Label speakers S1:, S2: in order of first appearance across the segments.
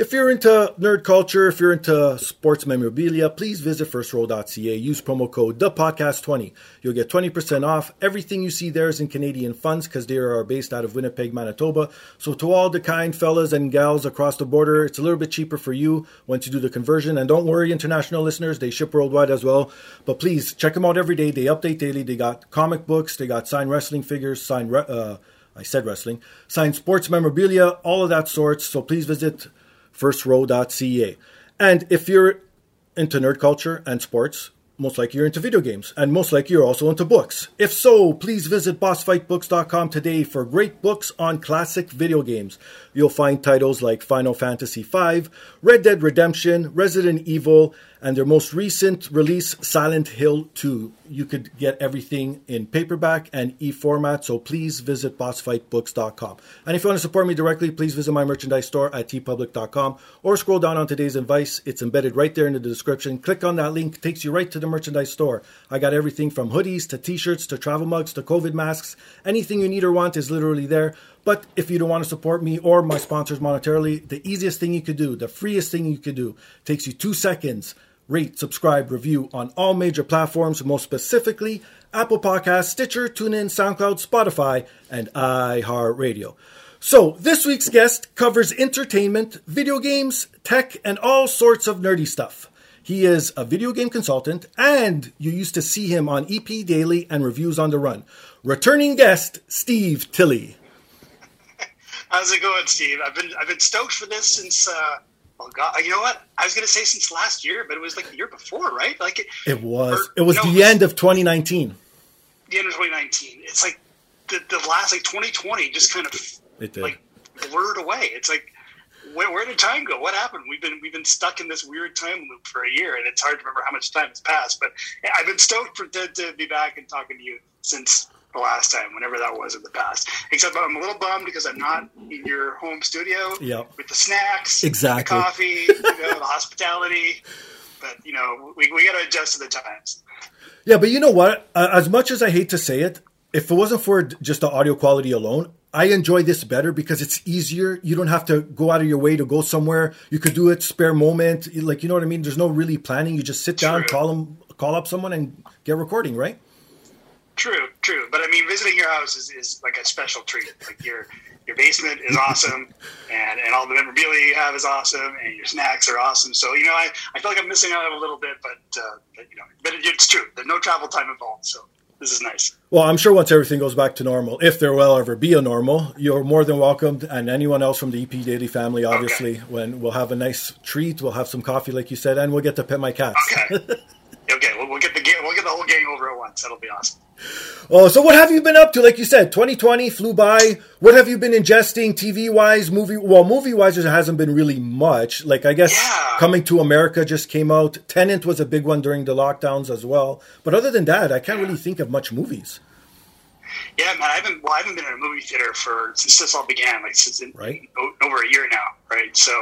S1: If you're into nerd culture, if you're into sports memorabilia, please visit firstrow.ca. Use promo code ThePodcast20. You'll get 20% off. Everything you see there is in Canadian funds because they are based out of Winnipeg, Manitoba. So, to all the kind fellas and gals across the border, it's a little bit cheaper for you once you do the conversion. And don't worry, international listeners, they ship worldwide as well. But please check them out every day. They update daily. They got comic books, they got signed wrestling figures, signed, uh, I said wrestling, signed sports memorabilia, all of that sorts. So please visit firstrow.ca. And if you're into nerd culture and sports, most likely you're into video games, and most likely you're also into books. If so, please visit bossfightbooks.com today for great books on classic video games. You'll find titles like Final Fantasy V, Red Dead Redemption, Resident Evil, and their most recent release, Silent Hill 2. You could get everything in paperback and e format, so please visit bossfightbooks.com. And if you want to support me directly, please visit my merchandise store at teepublic.com or scroll down on today's advice. It's embedded right there in the description. Click on that link, takes you right to the merchandise store. I got everything from hoodies to t shirts to travel mugs to COVID masks. Anything you need or want is literally there. But if you don't want to support me or my sponsors monetarily, the easiest thing you could do, the freest thing you could do, takes you two seconds. Rate, subscribe, review on all major platforms, most specifically Apple Podcasts, Stitcher, TuneIn, SoundCloud, Spotify, and iHeartRadio. So, this week's guest covers entertainment, video games, tech, and all sorts of nerdy stuff. He is a video game consultant, and you used to see him on EP Daily and Reviews on the Run. Returning guest, Steve Tilley.
S2: How's it going, Steve? I've been I've been stoked for this since. Uh, oh God, you know what? I was going to say since last year, but it was like the year before, right? Like it,
S1: It was.
S2: or,
S1: It was
S2: you know,
S1: the end of 2019.
S2: the end of 2019. It's like the, the last like 2020 just kind of
S1: It did.
S2: like blurred away. It's like where, where did time go? What happened? We've been we've been stuck in this weird time loop for a year, and it's hard to remember how much time has passed. But I've been stoked for to, to be back and talking to you since the last time, whenever that was in the past. Except I'm a little bummed because I'm not in your home studio
S1: Yep.
S2: with the snacks,
S1: Exactly.
S2: the coffee, you know, the hospitality. But you know, we, we got to adjust to the times.
S1: Yeah, but you know what? Uh, as much as I hate to say it, if it wasn't for just the audio quality alone, I enjoy this better because it's easier. You don't have to go out of your way to go somewhere. You could do it spare moment. Like you know what I mean? There's no really planning. You just sit down,
S2: True.
S1: call them, call up someone, and get recording. Right?
S2: True, true. But I mean, visiting your house is, is like a special treat. Like your your basement is awesome, and, and all the memorabilia you have is awesome, and your snacks are awesome. So you know, I, I feel like I'm missing out a little bit, but, uh, but you know, but it, it's true. There's no travel time involved, so this is nice.
S1: Well, I'm sure once everything goes back to normal, if there will ever be a normal, you're more than welcome, and anyone else from the EP Daily family, obviously. When we'll have a nice treat, we'll have some coffee, like you said, and we'll get to pet my cats.
S2: Okay, okay. We'll, we'll get the we'll get the whole gang over at once. That'll be awesome.
S1: Oh, so what have you been up to? Like you said, 2020 flew by. What have you been ingesting TV wise, movie? Well, movie wise, there hasn't been really much. Like I guess
S2: Yeah.
S1: Coming to America just came out. Tenet was a big one during the lockdowns as well. But other than that, I can't really think of much movies.
S2: Yeah, man, I haven't. Well, I haven't been in a movie theater for since this all began, like since in,
S1: Right.
S2: over a year now, right? So,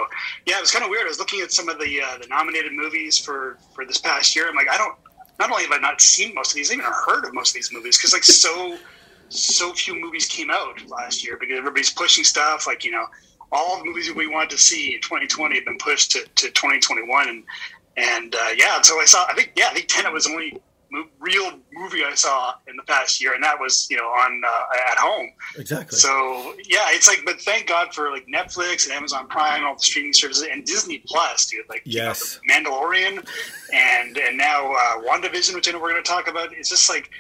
S2: yeah, it was kind of weird. I was looking at some of the uh, the nominated movies for for this past year. I'm like, I don't. Not only have I not seen most of these, I even heard of most of these movies because like so so few movies came out last year because everybody's pushing stuff. Like you know, all the movies that we wanted to see in 2020 have been pushed to, to 2021, and and uh, yeah, so I saw. I think yeah, I think Tenet was only mo- real movie I saw in the past year, and that was you know on uh, at home.
S1: Exactly.
S2: So yeah, it's like, but thank God for like Netflix and Amazon Prime, and all the streaming services, and Disney Plus, dude. Like,
S1: Yes.
S2: you know, Mandalorian, and and now uh, WandaVision, which I know we're going to talk about. It's just like,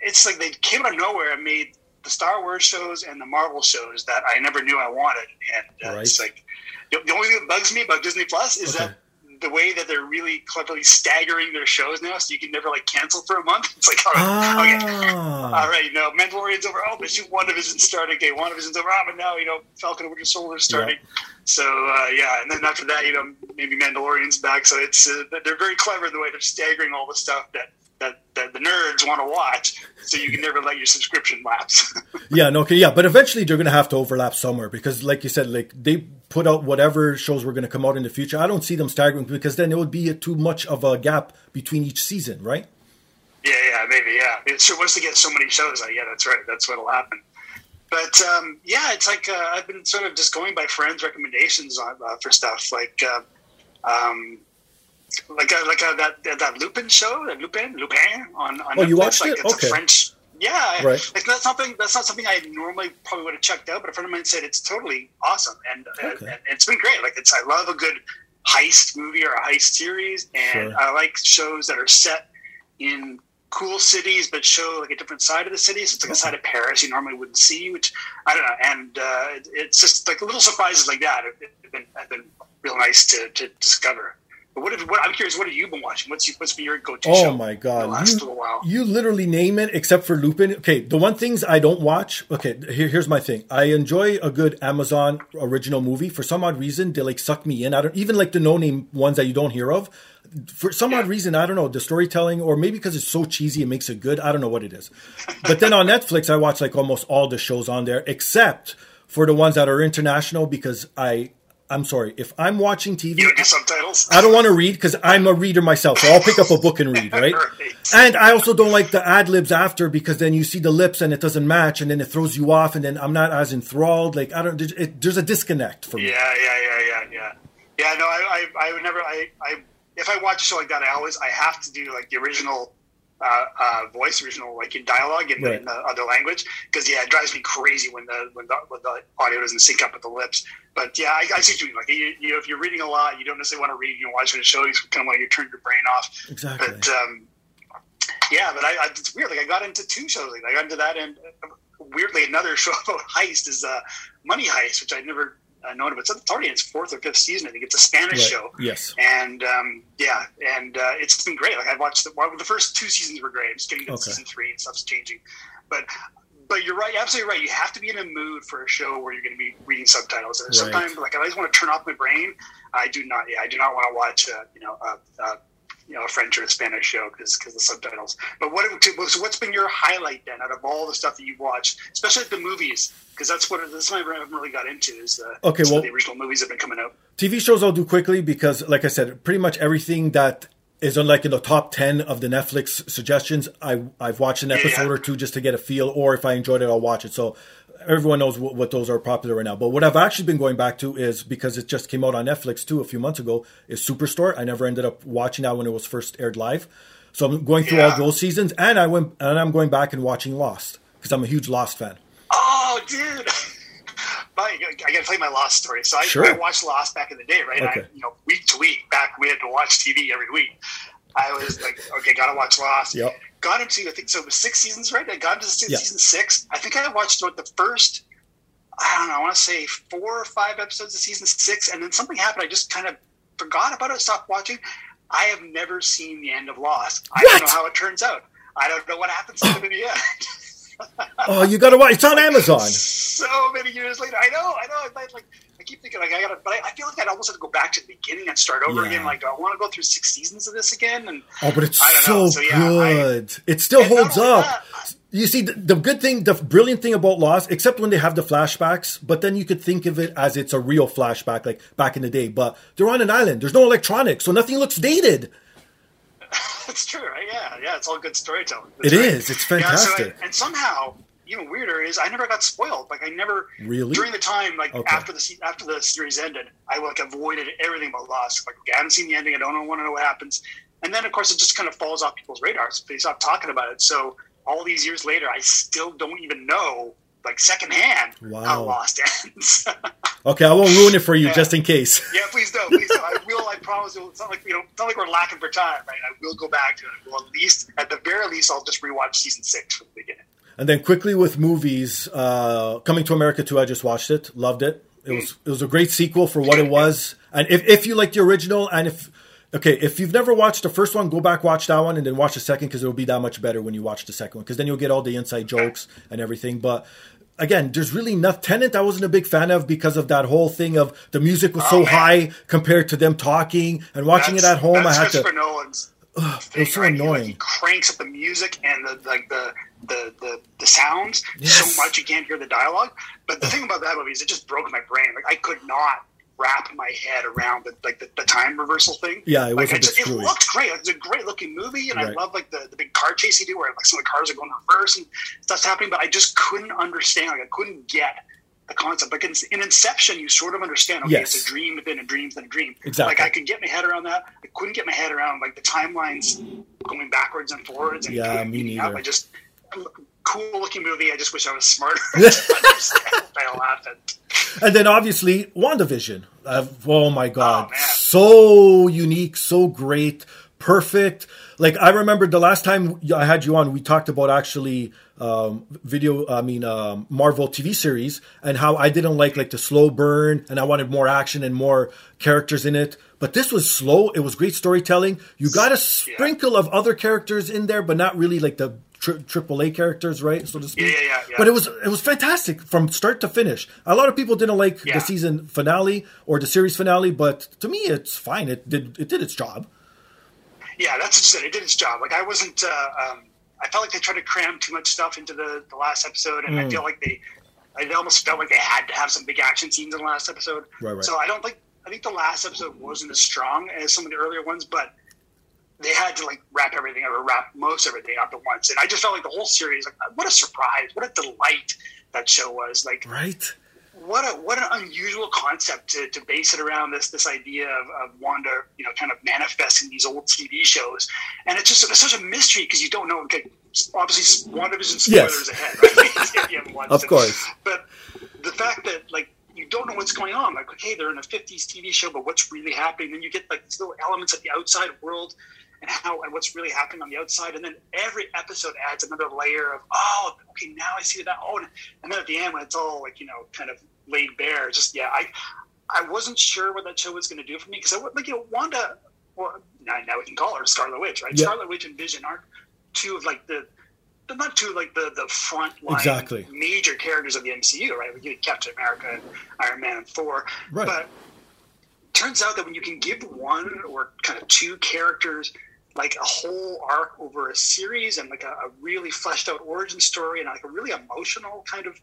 S2: it's like they came out of nowhere and made the Star Wars shows and the Marvel shows that I never knew I wanted, and uh, it's like the, the only thing that bugs me about Disney Plus is
S1: Okay.
S2: that. The way that they're really cleverly staggering their shows now, so you can never like cancel for a month. It's like, all right, okay,
S1: Ah,
S2: all right, no, Mandalorian's over. Oh, but shoot, WandaVision's starting. Okay, WandaVision's over. Ah, but now, you know, Falcon and Winter Soldier's starting. So, uh, yeah, and then after that, you know, maybe Mandalorian's back. So it's uh, they're very clever in the way they're staggering all the stuff that, that, that the nerds want to watch so you can never let your subscription lapse.
S1: yeah, no, okay, yeah, but eventually they're going to have to overlap somewhere because, like you said, like they put out whatever shows were going to come out in the future. I don't see them staggering because then it would be too much of a gap between each season, right?
S2: Yeah, yeah, maybe, yeah. It sure wants to get so many shows out. Yeah, that's right. That's what'll happen. But um, yeah, it's like uh, I've been sort of just going by friends' recommendations on, uh, for stuff like, uh, um, like uh, like uh, that that Lupin show, that Lupin Lupin on on
S1: Oh, you watched
S2: like,
S1: it?
S2: It's
S1: Okay.
S2: a French. Yeah,
S1: Right.
S2: like that's something that's not something I normally probably would have checked out, but a friend of mine said it's totally awesome, and, and-
S1: Okay.
S2: and it's been great. Like it's I love a good heist movie or a heist series, and
S1: Sure.
S2: I like shows that are set in cool cities but show like a different side of the city. So it's like a side of Paris you normally wouldn't see, which I don't know. And uh, it's just like little surprises like that have, have been have been real nice to, to discover. But what, have, what I'm curious, what have you been watching? What's what's been your go-to
S1: Oh
S2: show?
S1: my
S2: the
S1: god!
S2: last
S1: You,
S2: little while.
S1: you literally name it except for Lupin. Okay, the one things I don't watch. Okay, here, here's my thing. I enjoy a good Amazon original movie. For some odd reason, they like suck me in. I don't even like the no-name ones that you don't hear of. For some odd reason, I don't know the storytelling, or maybe because it's so cheesy, it makes it good. I don't know what it is. But then on Netflix, I watch like almost all the shows on there, except for the ones that are international. Because I, I'm sorry, if I'm watching TV,
S2: You do subtitles?
S1: I don't want to read because I'm a reader myself, so I'll pick up a book and read, right?
S2: Right.
S1: And I also don't like the ad libs after because then you see the lips and it doesn't match, and then it throws you off, and then I'm not as enthralled. Like I don't, there's- it, there's a disconnect for me.
S2: Yeah, yeah, yeah, yeah, yeah. Yeah, no, I, I, I would never. I, I, if I watch a show like that, I always, I have to do like the original uh, uh, voice, original like in dialogue in,
S1: Right.
S2: in the other language, because yeah, it drives me crazy when the when the, when the audio doesn't sync up with the lips. But yeah, I, I see what you mean. Like you, you, if you're reading a lot, you don't necessarily want to read. You know, watching a show, you kind of want to turn your brain off.
S1: Exactly.
S2: But um, yeah, but I, I, it's weird. Like I got into two shows. Like I got into that, and uh, weirdly, another show about heist is uh, Money Heist, which I'd never uh, known about. It's already in its fourth or fifth season. I think it's a Spanish
S1: Right.
S2: show.
S1: Yes.
S2: And um, yeah, and uh, it's been great. Like I watched the, well, the first two seasons were great. I'm just getting to
S1: Okay.
S2: season three and stuff's changing, but. But you're right, absolutely right. You have to be in a mood for a show where you're going to be reading subtitles. And
S1: Right.
S2: sometimes, like, I just want to turn off my brain, I do not. Yeah, I do not want to watch, uh, you know, uh, uh, you know, a French or a Spanish show because the subtitles. But what? So what's been your highlight then out of all the stuff that you've watched, especially the movies? Because that's what this is what I haven't really got into is the
S1: Okay, well-
S2: the original movies have been coming out.
S1: TV shows I'll do quickly because, like I said, pretty much everything that is on like in the top ten of the Netflix suggestions, I I've watched an episode
S2: yeah.
S1: or two just to get a feel, or if I enjoyed it, I'll watch it. So everyone knows what, what those are popular right now. But what I've actually been going back to is because it just came out on Netflix too a few months ago. Is Superstore. I never ended up watching that when it was first aired live. So I'm going through
S2: Yeah.
S1: all those seasons, and I went and I'm going back and watching Lost because I'm a huge Lost fan.
S2: Oh, dude. My, I got to tell you my Lost story. So I,
S1: Sure.
S2: I watched Lost back in the day, right?
S1: Okay.
S2: I, you know, week to week, back we had to watch TV every week. I was like, okay, got to watch Lost.
S1: Yep.
S2: Got into, I think, so it was six seasons, right? I got into
S1: Yeah.
S2: season six. I think I watched what the first, I don't know, I want to say four or five episodes of season six, and then something happened. I just kind of forgot about it, stopped watching. I have never seen the end of Lost. I don't know how it turns out. I don't know what happens to in the end.
S1: oh, you got to watch. It's on Amazon.
S2: so many years later, I know, I know. I, like, I keep thinking, like, I gotta, but I, I feel like I'd almost have to go back to the beginning and start over
S1: Yeah.
S2: again. Like, do I want to go through six seasons of this again? And
S1: Oh, but it's
S2: I
S1: so.
S2: So, yeah, I-
S1: good. it still holds up.
S2: that,
S1: You see, the, the good thing, the brilliant thing about Lost, except when they have the flashbacks, but then you could think of it as it's a real flashback, like back in the day. But they're on an island. There's no electronics, so nothing looks dated.
S2: It's true, right? Yeah, yeah. It's all good storytelling.
S1: It
S2: right.
S1: is. It's
S2: Yeah, so I-
S1: fantastic.
S2: and somehow, even weirder is I never got spoiled. Like I never
S1: Really?
S2: during the time, like
S1: Okay.
S2: after the after the series ended, I like avoided everything about Lost. Like okay, I haven't seen the ending. I don't want to know what happens. And then of course it just kind of falls off people's radars. They stop talking about it. So all these years later, I still don't even know like secondhand
S1: Wow.
S2: how Lost ends.
S1: Okay, I won't ruin it for you
S2: Yeah.
S1: just in case.
S2: yeah, please don't. Please don't. I will. I promise. you. It's not like you know. It's not like we're lacking for time, right? I will go back to it. Well, at least, at the very least, I'll just rewatch season six from the beginning.
S1: And then quickly with movies, uh, Coming to America 2, I just watched it, loved it. It was it was a great sequel for what it was. And if, if you like the original, and if okay, if you've never watched the first one, go back watch that one, and then watch the second because it'll be that much better when you watch the second one because then you'll get all the inside jokes and everything. But again, there's really nothing. Tenet, I wasn't a big fan of because of that whole thing of the music was so
S2: Oh, man.
S1: high compared to them talking and watching it at home. I
S2: That's
S1: had to. It was so
S2: right? He, like,
S1: annoying.
S2: he cranks up the music and the like the the the, the sounds
S1: Yes.
S2: so much you can't hear the dialogue. But the thing about that movie is it just broke my brain. Like I could not wrap my head around the like the, the time reversal thing.
S1: Yeah, it was
S2: like, just, it looked great. Like, it's a great looking movie, and
S1: Right.
S2: I love like the, the big car chase he do where like some of the cars are going reverse and stuff's happening. But I just couldn't understand. Like I couldn't get the concept. Like in, in Inception, you sort of understand. Okay,
S1: Yes.
S2: it's a dream within a dream within a dream.
S1: Exactly.
S2: Like I could get my head around that. I couldn't get my head around like the timelines going backwards and forwards. And
S1: Yeah, me
S2: meeting up.
S1: neither.
S2: I just cool looking movie. I just wish I was smarter. I laugh at.
S1: And then obviously WandaVision. Uh, oh my god,
S2: Oh, man.
S1: so unique, so great, perfect. Like I remember the last time I had you on, we talked about actually um, video. I mean um, Marvel TV series and how I didn't like like the slow burn, and I wanted more action and more characters in it. But this was slow. It was great storytelling. You got a sprinkle of other characters in there, but not really like the triple A characters, right? So to speak.
S2: Yeah, yeah, yeah, yeah.
S1: But it was it was fantastic from start to finish. A lot of people didn't like
S2: Yeah.
S1: the season finale or the series finale, but to me, it's fine. It did it did its job.
S2: Yeah, that's just it. It did its job. Like I wasn't. Uh, um, I felt like they tried to cram too much stuff into the, the last episode, and I
S1: Mm.
S2: feel like they. I almost felt like they had to have some big action scenes in the last episode.
S1: Right, right.
S2: So I don't think I think the last episode wasn't as strong as some of the earlier ones, but they had to like wrap everything up or wrap most everything up at once. And I just felt like the whole series, like what a surprise, what a delight that show was. Like
S1: Right?
S2: What a what an unusual concept to, to base it around this this idea of, of Wanda, you know, kind of manifesting these old TV shows, and it's just it's such a mystery because you don't know. Okay, obviously, WandaVision spoilers
S1: Yes.
S2: ahead, right?
S1: Of course.
S2: but the fact that like you don't know what's going on, like okay, they're in a '50s TV show, but what's really happening? Then you get like these little elements of the outside world. And how and what's really happening on the outside, and then every episode adds another layer of oh, okay, now I see that. Oh, and, and then at the end when it's all like you know kind of laid bare, just yeah, I I wasn't sure what that show was going to do for me because I like you know Wanda, or now, now we can call her Scarlet Witch, right?
S1: Yeah.
S2: Scarlet Witch and Vision aren't two of like the. They're not two like the the front line
S1: Exactly.
S2: major characters of the MCU, right? We get Captain America and Iron Man and Thor,
S1: Right.
S2: but turns out that when you can give one or kind of two characters like a whole arc over a series and like a, a really fleshed out origin story and like a really emotional kind of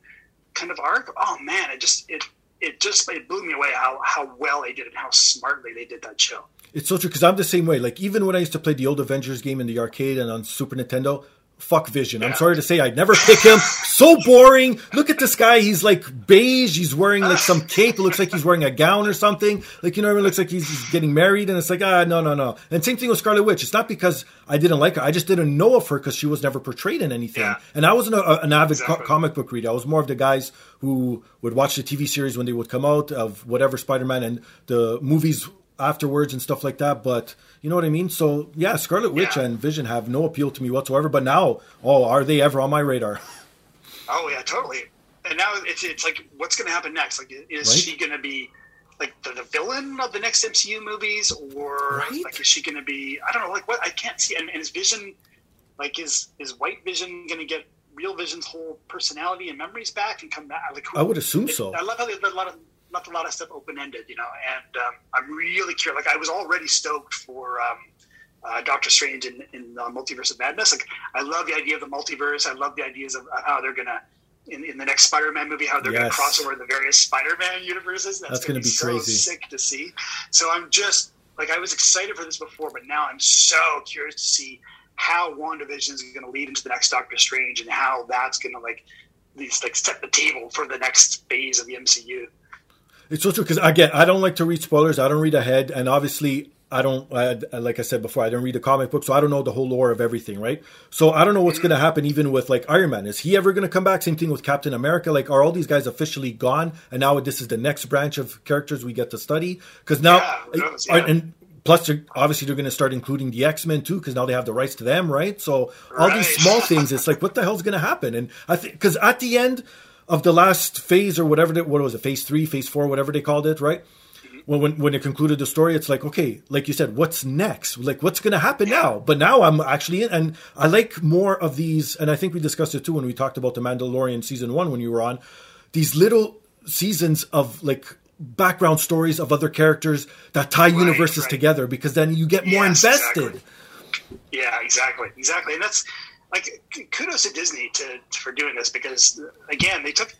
S2: kind of arc oh man it just it it just it blew me away how how well they did it how smartly they did that show
S1: It's so true because I'm the same way. Like even when I used to play the old Avengers game in the arcade and on Super Nintendo, fuck Vision. I'm sorry to say I'd never pick him. so boring. Look at this guy. He's like beige. He's wearing like some cape. It looks like he's wearing a gown or something. Like you know, it looks like he's, getting married, and it's like ah no no no. And same thing with Scarlet Witch. It's not because I didn't like her. I just didn't know of her because she was never portrayed in anything.
S2: Yeah.
S1: And I wasn't a, an avid co- comic book reader. I was more of the guys who would watch the TV series when they would come out of whatever Spider Man and the movies afterwards and stuff like that. But you know what I mean? So yeah, Scarlet Witch
S2: Yeah.
S1: and Vision have no appeal to me whatsoever. But now, oh, are they ever on my radar?
S2: oh yeah totally and now it's it's like what's going to happen next like is
S1: Right.
S2: she going to be like the, the villain of the next MCU movies or
S1: Right.
S2: like is she going to be I don't know like what I can't see and, and is Vision Like, is is White Vision going to get Real Vision's whole personality and memories back and come back? Like,
S1: I would assume so.
S2: I love how they let a lot of left a lot of stuff open ended, you know. And um, I'm really curious. Like, I was already stoked for. Um, uh, Doctor Strange in, in uh, Multiverse of Madness. Like, I love the idea of the multiverse. I love the ideas of how they're gonna in, in the next Spider-Man movie, how they're
S1: Yes.
S2: going to cross over the various Spider-Man universes. That's,
S1: That's
S2: going
S1: gonna
S2: to
S1: be
S2: so
S1: crazy.
S2: sick to see. So I'm just like I was excited for this before, but now I'm so curious to see how WandaVision is going to lead into the next Doctor Strange and how that's going to like these like set the table for the next phase of the MCU.
S1: It's so true because again, I don't like to read spoilers. I don't read ahead, and obviously, I don't. I, like I said before, I don't read a comic book, so I don't know the whole lore of everything, right? So I don't know what's going to happen, even with like Iron Man. Is he ever going to come back? Same thing with Captain America. Like, are all these guys officially gone, and now this is the next branch of characters we get to study? Because now,
S2: Yeah, knows, yeah.
S1: and plus, they're, obviously, they're going to start including the X Men too, because now they have the rights to them, right? So all these small things, it's like, what the hell's going to happen? And I think because at the end of the last phase or whatever, they, what was it, phase three, phase four, whatever they called it, right? Mm-hmm. When, when when it concluded the story, it's like okay, like you said, what's next? Like what's going to happen now? But now I'm actually in, and I like more of these. And I think we discussed it too when we talked about the Mandalorian season one when you were on. These little seasons of like background stories of other characters that tie universes
S2: right.
S1: together because then you get more
S2: Yes,
S1: invested.
S2: exactly. Yeah, exactly, exactly, and that's like kudos to Disney to for doing this because again they took.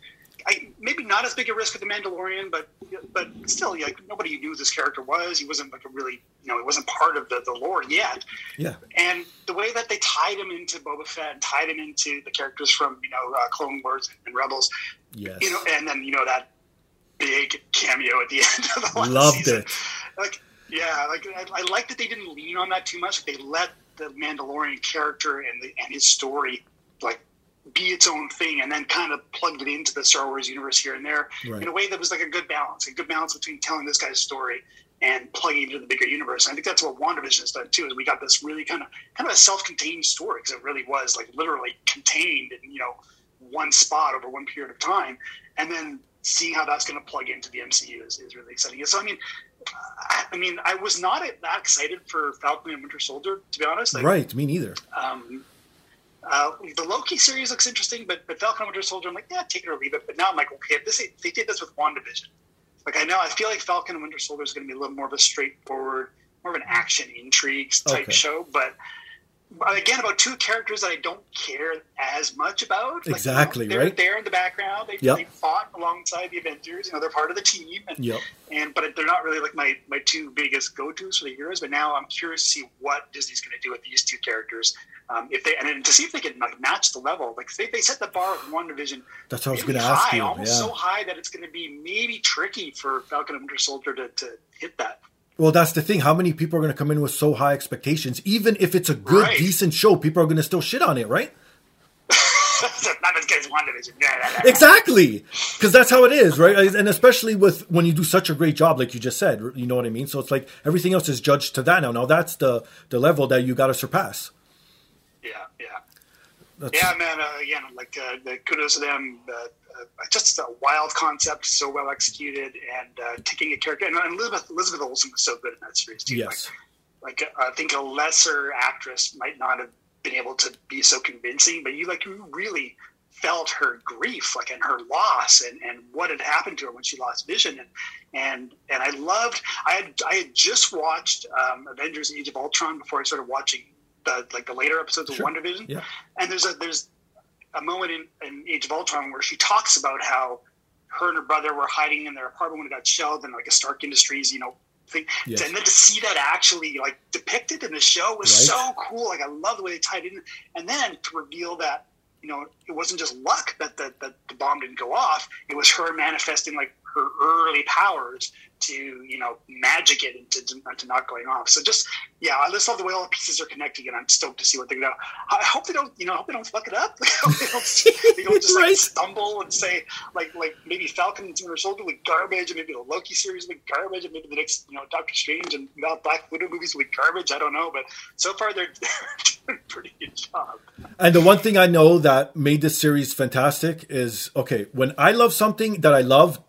S2: I, maybe not as big a risk with the Mandalorian, but but still, like nobody knew who this character was. He wasn't like a really, you know, he wasn't part of the, the lore yet.
S1: Yeah,
S2: And the way that they tied him into Boba Fett and tied him into the characters from you know uh, Clone Wars and Rebels,
S1: yes,
S2: you know, and then you know that big cameo at the end of the last
S1: Loved
S2: season.
S1: it.
S2: Like, yeah, like I, I like that they didn't lean on that too much. They let the Mandalorian character and the and his story like be its own thing, and then kind of plugged it into the Star Wars universe here and there
S1: Right.
S2: in a way that was like a good balance, a good balance between telling this guy's story and plugging into the bigger universe. And I think that's what WandaVision has done too. Is we got this really kind of kind of a self-contained story because it really was like literally contained in you know one spot over one period of time, and then seeing how that's going to plug into the MCU is, is really exciting. So I mean, I, mean, I was not that excited for Falcon and Winter Soldier to be honest. Like,
S1: right. Me neither.
S2: um, uh, the Loki series looks interesting, but but Falcon and Winter Soldier, I'm like, yeah, take it or leave it. But now I'm like, okay, if this they did this with WandaVision. Like I know, I feel like Falcon and Winter Soldier is going to be a little more of a straightforward, more of an action intrigue type
S1: Okay.
S2: show. But again, about two characters that I don't care as much about. Like, you know,
S1: Exactly,
S2: they're
S1: right?
S2: there in the background. They,
S1: Yep.
S2: they fought alongside the Avengers. You know, they're part of the team. And,
S1: Yep.
S2: and but they're not really like my my two biggest go tos for the heroes. But now I'm curious to see what Disney's going to do with these two characters. Um, if they and then to see if they can like match the level, like they, they set the bar with WandaVision
S1: That's what I was going to ask you.
S2: almost
S1: Yeah.
S2: so high that it's going to be maybe tricky for Falcon and Winter Soldier to, to hit that.
S1: Well, that's the thing. How many people are going to come in with so high expectations? Even if it's a good,
S2: Right.
S1: decent show, people are going to still shit on it, right? Exactly, because that's how it is, right? And especially with when you do such a great job, like you just said, you know what I mean. So it's like everything else is judged to that now. Now that's the the level that you got to surpass.
S2: yeah, yeah.
S1: That's,
S2: Yeah, man. Uh, again, like uh, the kudos to them. Uh, just a wild concept, so well executed, and uh, taking a character. And Elizabeth Elizabeth Olsen was so good in that series too.
S1: Yes.
S2: Like, like I think a lesser actress might not have been able to be so convincing, but you like you really felt her grief, like and her loss, and, and what had happened to her when she lost vision, and and and I loved. I had I had just watched um, Avengers: Age of Ultron before I started watching the like the later episodes
S1: Sure.
S2: of WandaVision.
S1: Yeah.
S2: And there's a there's a moment in, in Age of Ultron where she talks about how her and her brother were hiding in their apartment when it got shelled and like a Stark Industries, you know, thing.
S1: Yes.
S2: And then to see that actually like depicted in the show was
S1: Right.
S2: so cool. Like I love the way they tied it in. And then to reveal that, you know, it wasn't just luck that the, that the bomb didn't go off. It was her manifesting like her early powers to, you know, magic it into to not going off. So just yeah, I just love the way all the pieces are connecting, and I'm stoked to see what they're gonna. I hope they don't, you know, I hope they don't fuck it up. They don't, they don't just like
S1: Right.
S2: stumble and say like like maybe Falcon and Winter Soldier with garbage, and maybe the Loki series with garbage, and maybe the next you know Doctor Strange and now Black Widow movies with garbage. I don't know, but so far they're, they're doing a pretty good job.
S1: And the one thing I know that made this series fantastic is okay, when I love something that I love,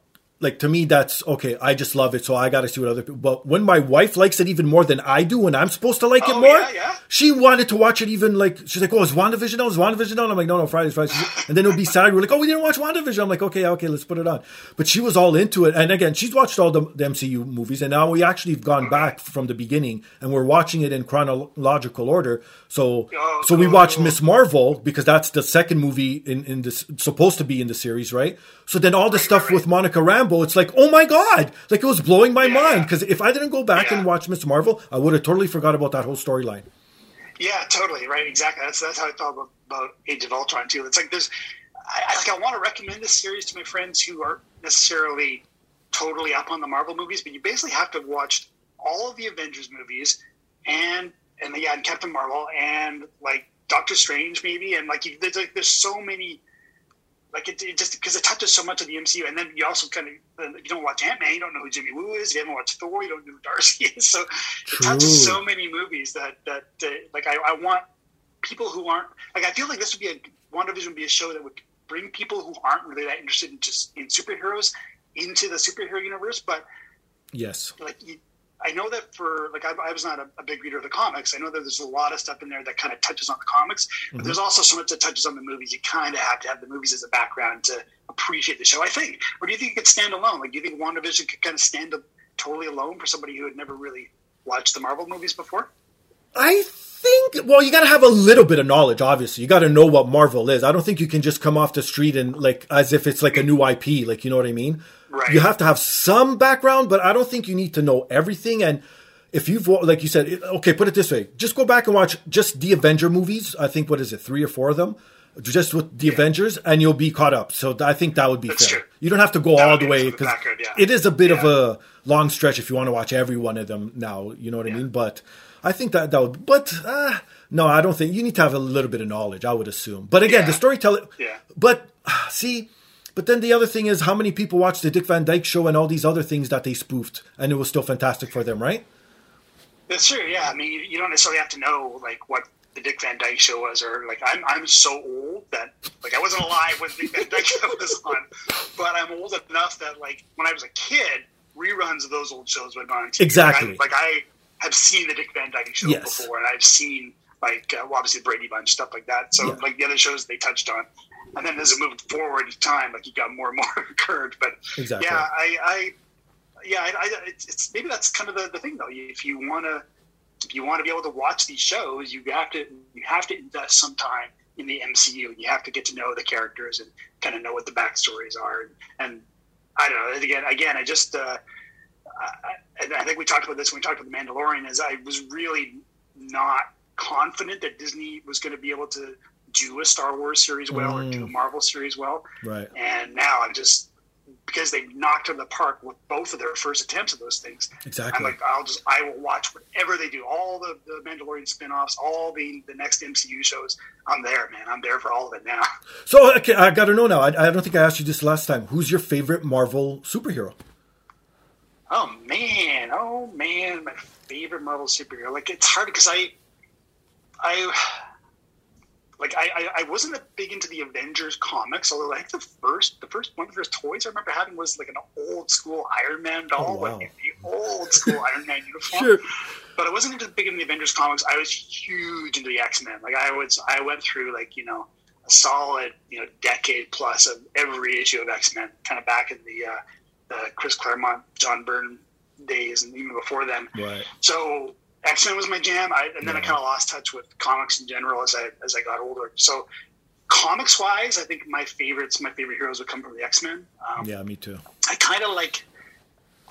S1: like to me that's okay. I just love it, so I got to see what other people. But when my wife likes it even more than I do, when I'm supposed to like
S2: Oh,
S1: it more,
S2: yeah, yeah.
S1: she wanted to watch it even like she's like, "Oh, is WandaVision on? Is WandaVision on?" I'm like, "No, no, Fridays, friday And then it'll be Saturday. We're like, "Oh, we didn't watch WandaVision." I'm like, "Okay, okay, let's put it on." But she was all into it, and again, she's watched all the, the MCU movies, and now we actually have gone back from the beginning, and we're watching it in chronological order. So,
S2: Oh,
S1: so we watched. Miss Marvel because that's the second movie in in this supposed to be in the series, right? So then all the stuff with Monica Rambeau, it's like, oh my god, like it was blowing my
S2: Yeah.
S1: mind because if I didn't go back
S2: Yeah.
S1: and watch Miss Marvel, I would have totally forgot about that whole storyline.
S2: Yeah, totally. Right. Exactly. That's that's how I felt about, about Age of Ultron too. It's like there's, I, I like I want to recommend this series to my friends who aren't necessarily totally up on the Marvel movies, but you basically have to have watched all of the Avengers movies and and yeah, and Captain Marvel and like Doctor Strange maybe, and like you, there's like there's so many. Like it, it just because it touches so much of the MCU, and then you also kind of you don't watch Ant Man, you don't know who Jimmy Woo is. You haven't watched Thor, you don't know who Darcy is. So
S1: True.
S2: it touches so many movies that that uh, like I, I want people who aren't like I feel like this would be a WandaVision would be a show that would bring people who aren't really that interested in just in superheroes into the superhero universe. But
S1: Yes.
S2: like you, I know that for like I, I was not a, a big reader of the comics. I know that there's a lot of stuff in there that kind of touches on the comics, but mm-hmm. there's also so much that touches on the movies. You kind of have to have the movies as a background to appreciate the show. I think, or do you think it could stand alone? Like, do you think WandaVision could kind of stand up totally alone for somebody who had never really watched the Marvel movies before?
S1: I think well, you got to have a little bit of knowledge. Obviously, you got to know what Marvel is. I don't think you can just come off the street and like as if it's like a new IP. Like you know what I mean?
S2: Right.
S1: You have to have some background, but I don't think you need to know everything. And if you've like you said, okay, put it this way: just go back and watch just the Avenger movies. I think what is it, three or four of them, just with the Avengers, and you'll be caught up. So I think that would be
S2: That's
S1: fair.
S2: true.
S1: You don't have to go
S2: That
S1: all the way because
S2: yeah.
S1: it is a bit of a long stretch if you want to watch every one of them now. You know what I mean? But I think that that would. But uh, no, I don't think you need to have a little bit of knowledge. I would assume. But again,
S2: Yeah.
S1: the storytelling.
S2: Yeah.
S1: But ah, see, but then the other thing is how many people watched the Dick Van Dyke Show and all these other things that they spoofed, and it was still fantastic for them, right?
S2: That's true. Yeah, I mean, you, you don't necessarily have to know like what the Dick Van Dyke Show was, or like I'm I'm so old that like I wasn't alive when the Dick Van Dyke Show was on, but I'm old enough that like when I was a kid, reruns of those old shows would go on TV.
S1: Exactly.
S2: Like I, like I have seen the Dick Van Dyke Show
S1: Yes.
S2: before, and I've seen like uh, well, obviously the Brady Bunch stuff like that. So
S1: Yeah.
S2: like the other shows they touched on. And then as it moved forward in time, like you got more and more curved. But
S1: Exactly.
S2: yeah, I, I yeah, I, I, it's, it's maybe that's kind of the, the thing though. If you want to, if you want to be able to watch these shows, you have to you have to invest some time in the MCU. You have to get to know the characters and kind of know what the backstories are. And, and I don't know. Again, again, I just uh, I, I I think we talked about this when we talked about the Mandalorian. Is I was really not confident that Disney was going to be able to do a Star Wars series well or do a mm. Marvel series well.
S1: Right.
S2: And now I'm just because they knocked in the park with both of their first attempts at those things.
S1: Exactly.
S2: I'm like, I'll just, I will watch whatever they do, all the, the Mandalorian spin-offs, all the the next MCU shows. I'm there, man. I'm there for all of it now.
S1: So okay, I got to know now. I, I don't think I asked you this last time. Who's your favorite Marvel superhero?
S2: Oh man, oh man, my favorite Marvel superhero. Like it's hard because I, I, like I, I, I wasn't a big into the Avengers comics. Although I think the first, the first one of the first toys I remember having was like an old school Iron Man doll,
S1: Oh, wow.
S2: like the old school Iron Man uniform.
S1: Sure.
S2: But I wasn't into big in the Avengers comics. I was huge into the X Men. Like I was, I went through like you know a solid you know decade plus of every issue of X Men, kind of back in the uh, the Chris Claremont, John Byrne days, and even before then.
S1: Right.
S2: So X Men was my jam, I, and then I kind of lost touch with comics in general as I as I got older. So comics wise, I think my favorites, my favorite heroes would come from the X Men. Um,
S1: Yeah, me too.
S2: I kind of like.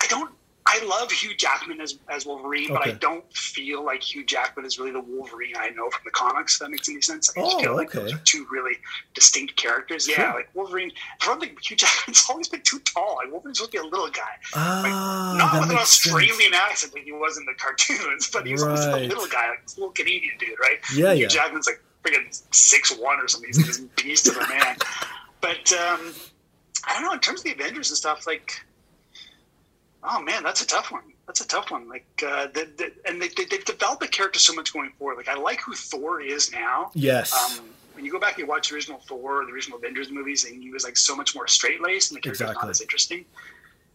S2: I don't. I love Hugh Jackman as, as Wolverine, but I don't feel like Hugh Jackman is really the Wolverine I know from the comics. If that makes any sense. I just
S1: Oh,
S2: feel like
S1: okay.
S2: those are two really distinct characters. Yeah,
S1: Sure.
S2: like Wolverine. I don't think Hugh Jackman's always been too tall. Like Wolverine's supposed to be a little guy.
S1: Ah,
S2: Not
S1: that
S2: with an
S1: makes sense.
S2: Australian accent like he was in the cartoons, but he was
S1: Right.
S2: a little guy, like this little Canadian dude, right?
S1: Yeah,
S2: Hugh
S1: yeah.
S2: Jackman's like freaking six one or something. He's like this beast of a man. But um, I don't know. In terms of the Avengers and stuff, like, oh man, that's a tough one. That's a tough one. Like, uh, the, the, and they, they, they've developed the character so much going forward. Like, I like who Thor is now.
S1: Yes.
S2: Um, when you go back and you watch the original Thor, the original Avengers movies, and he was like so much more straight laced, and the character's
S1: Exactly.
S2: not as interesting.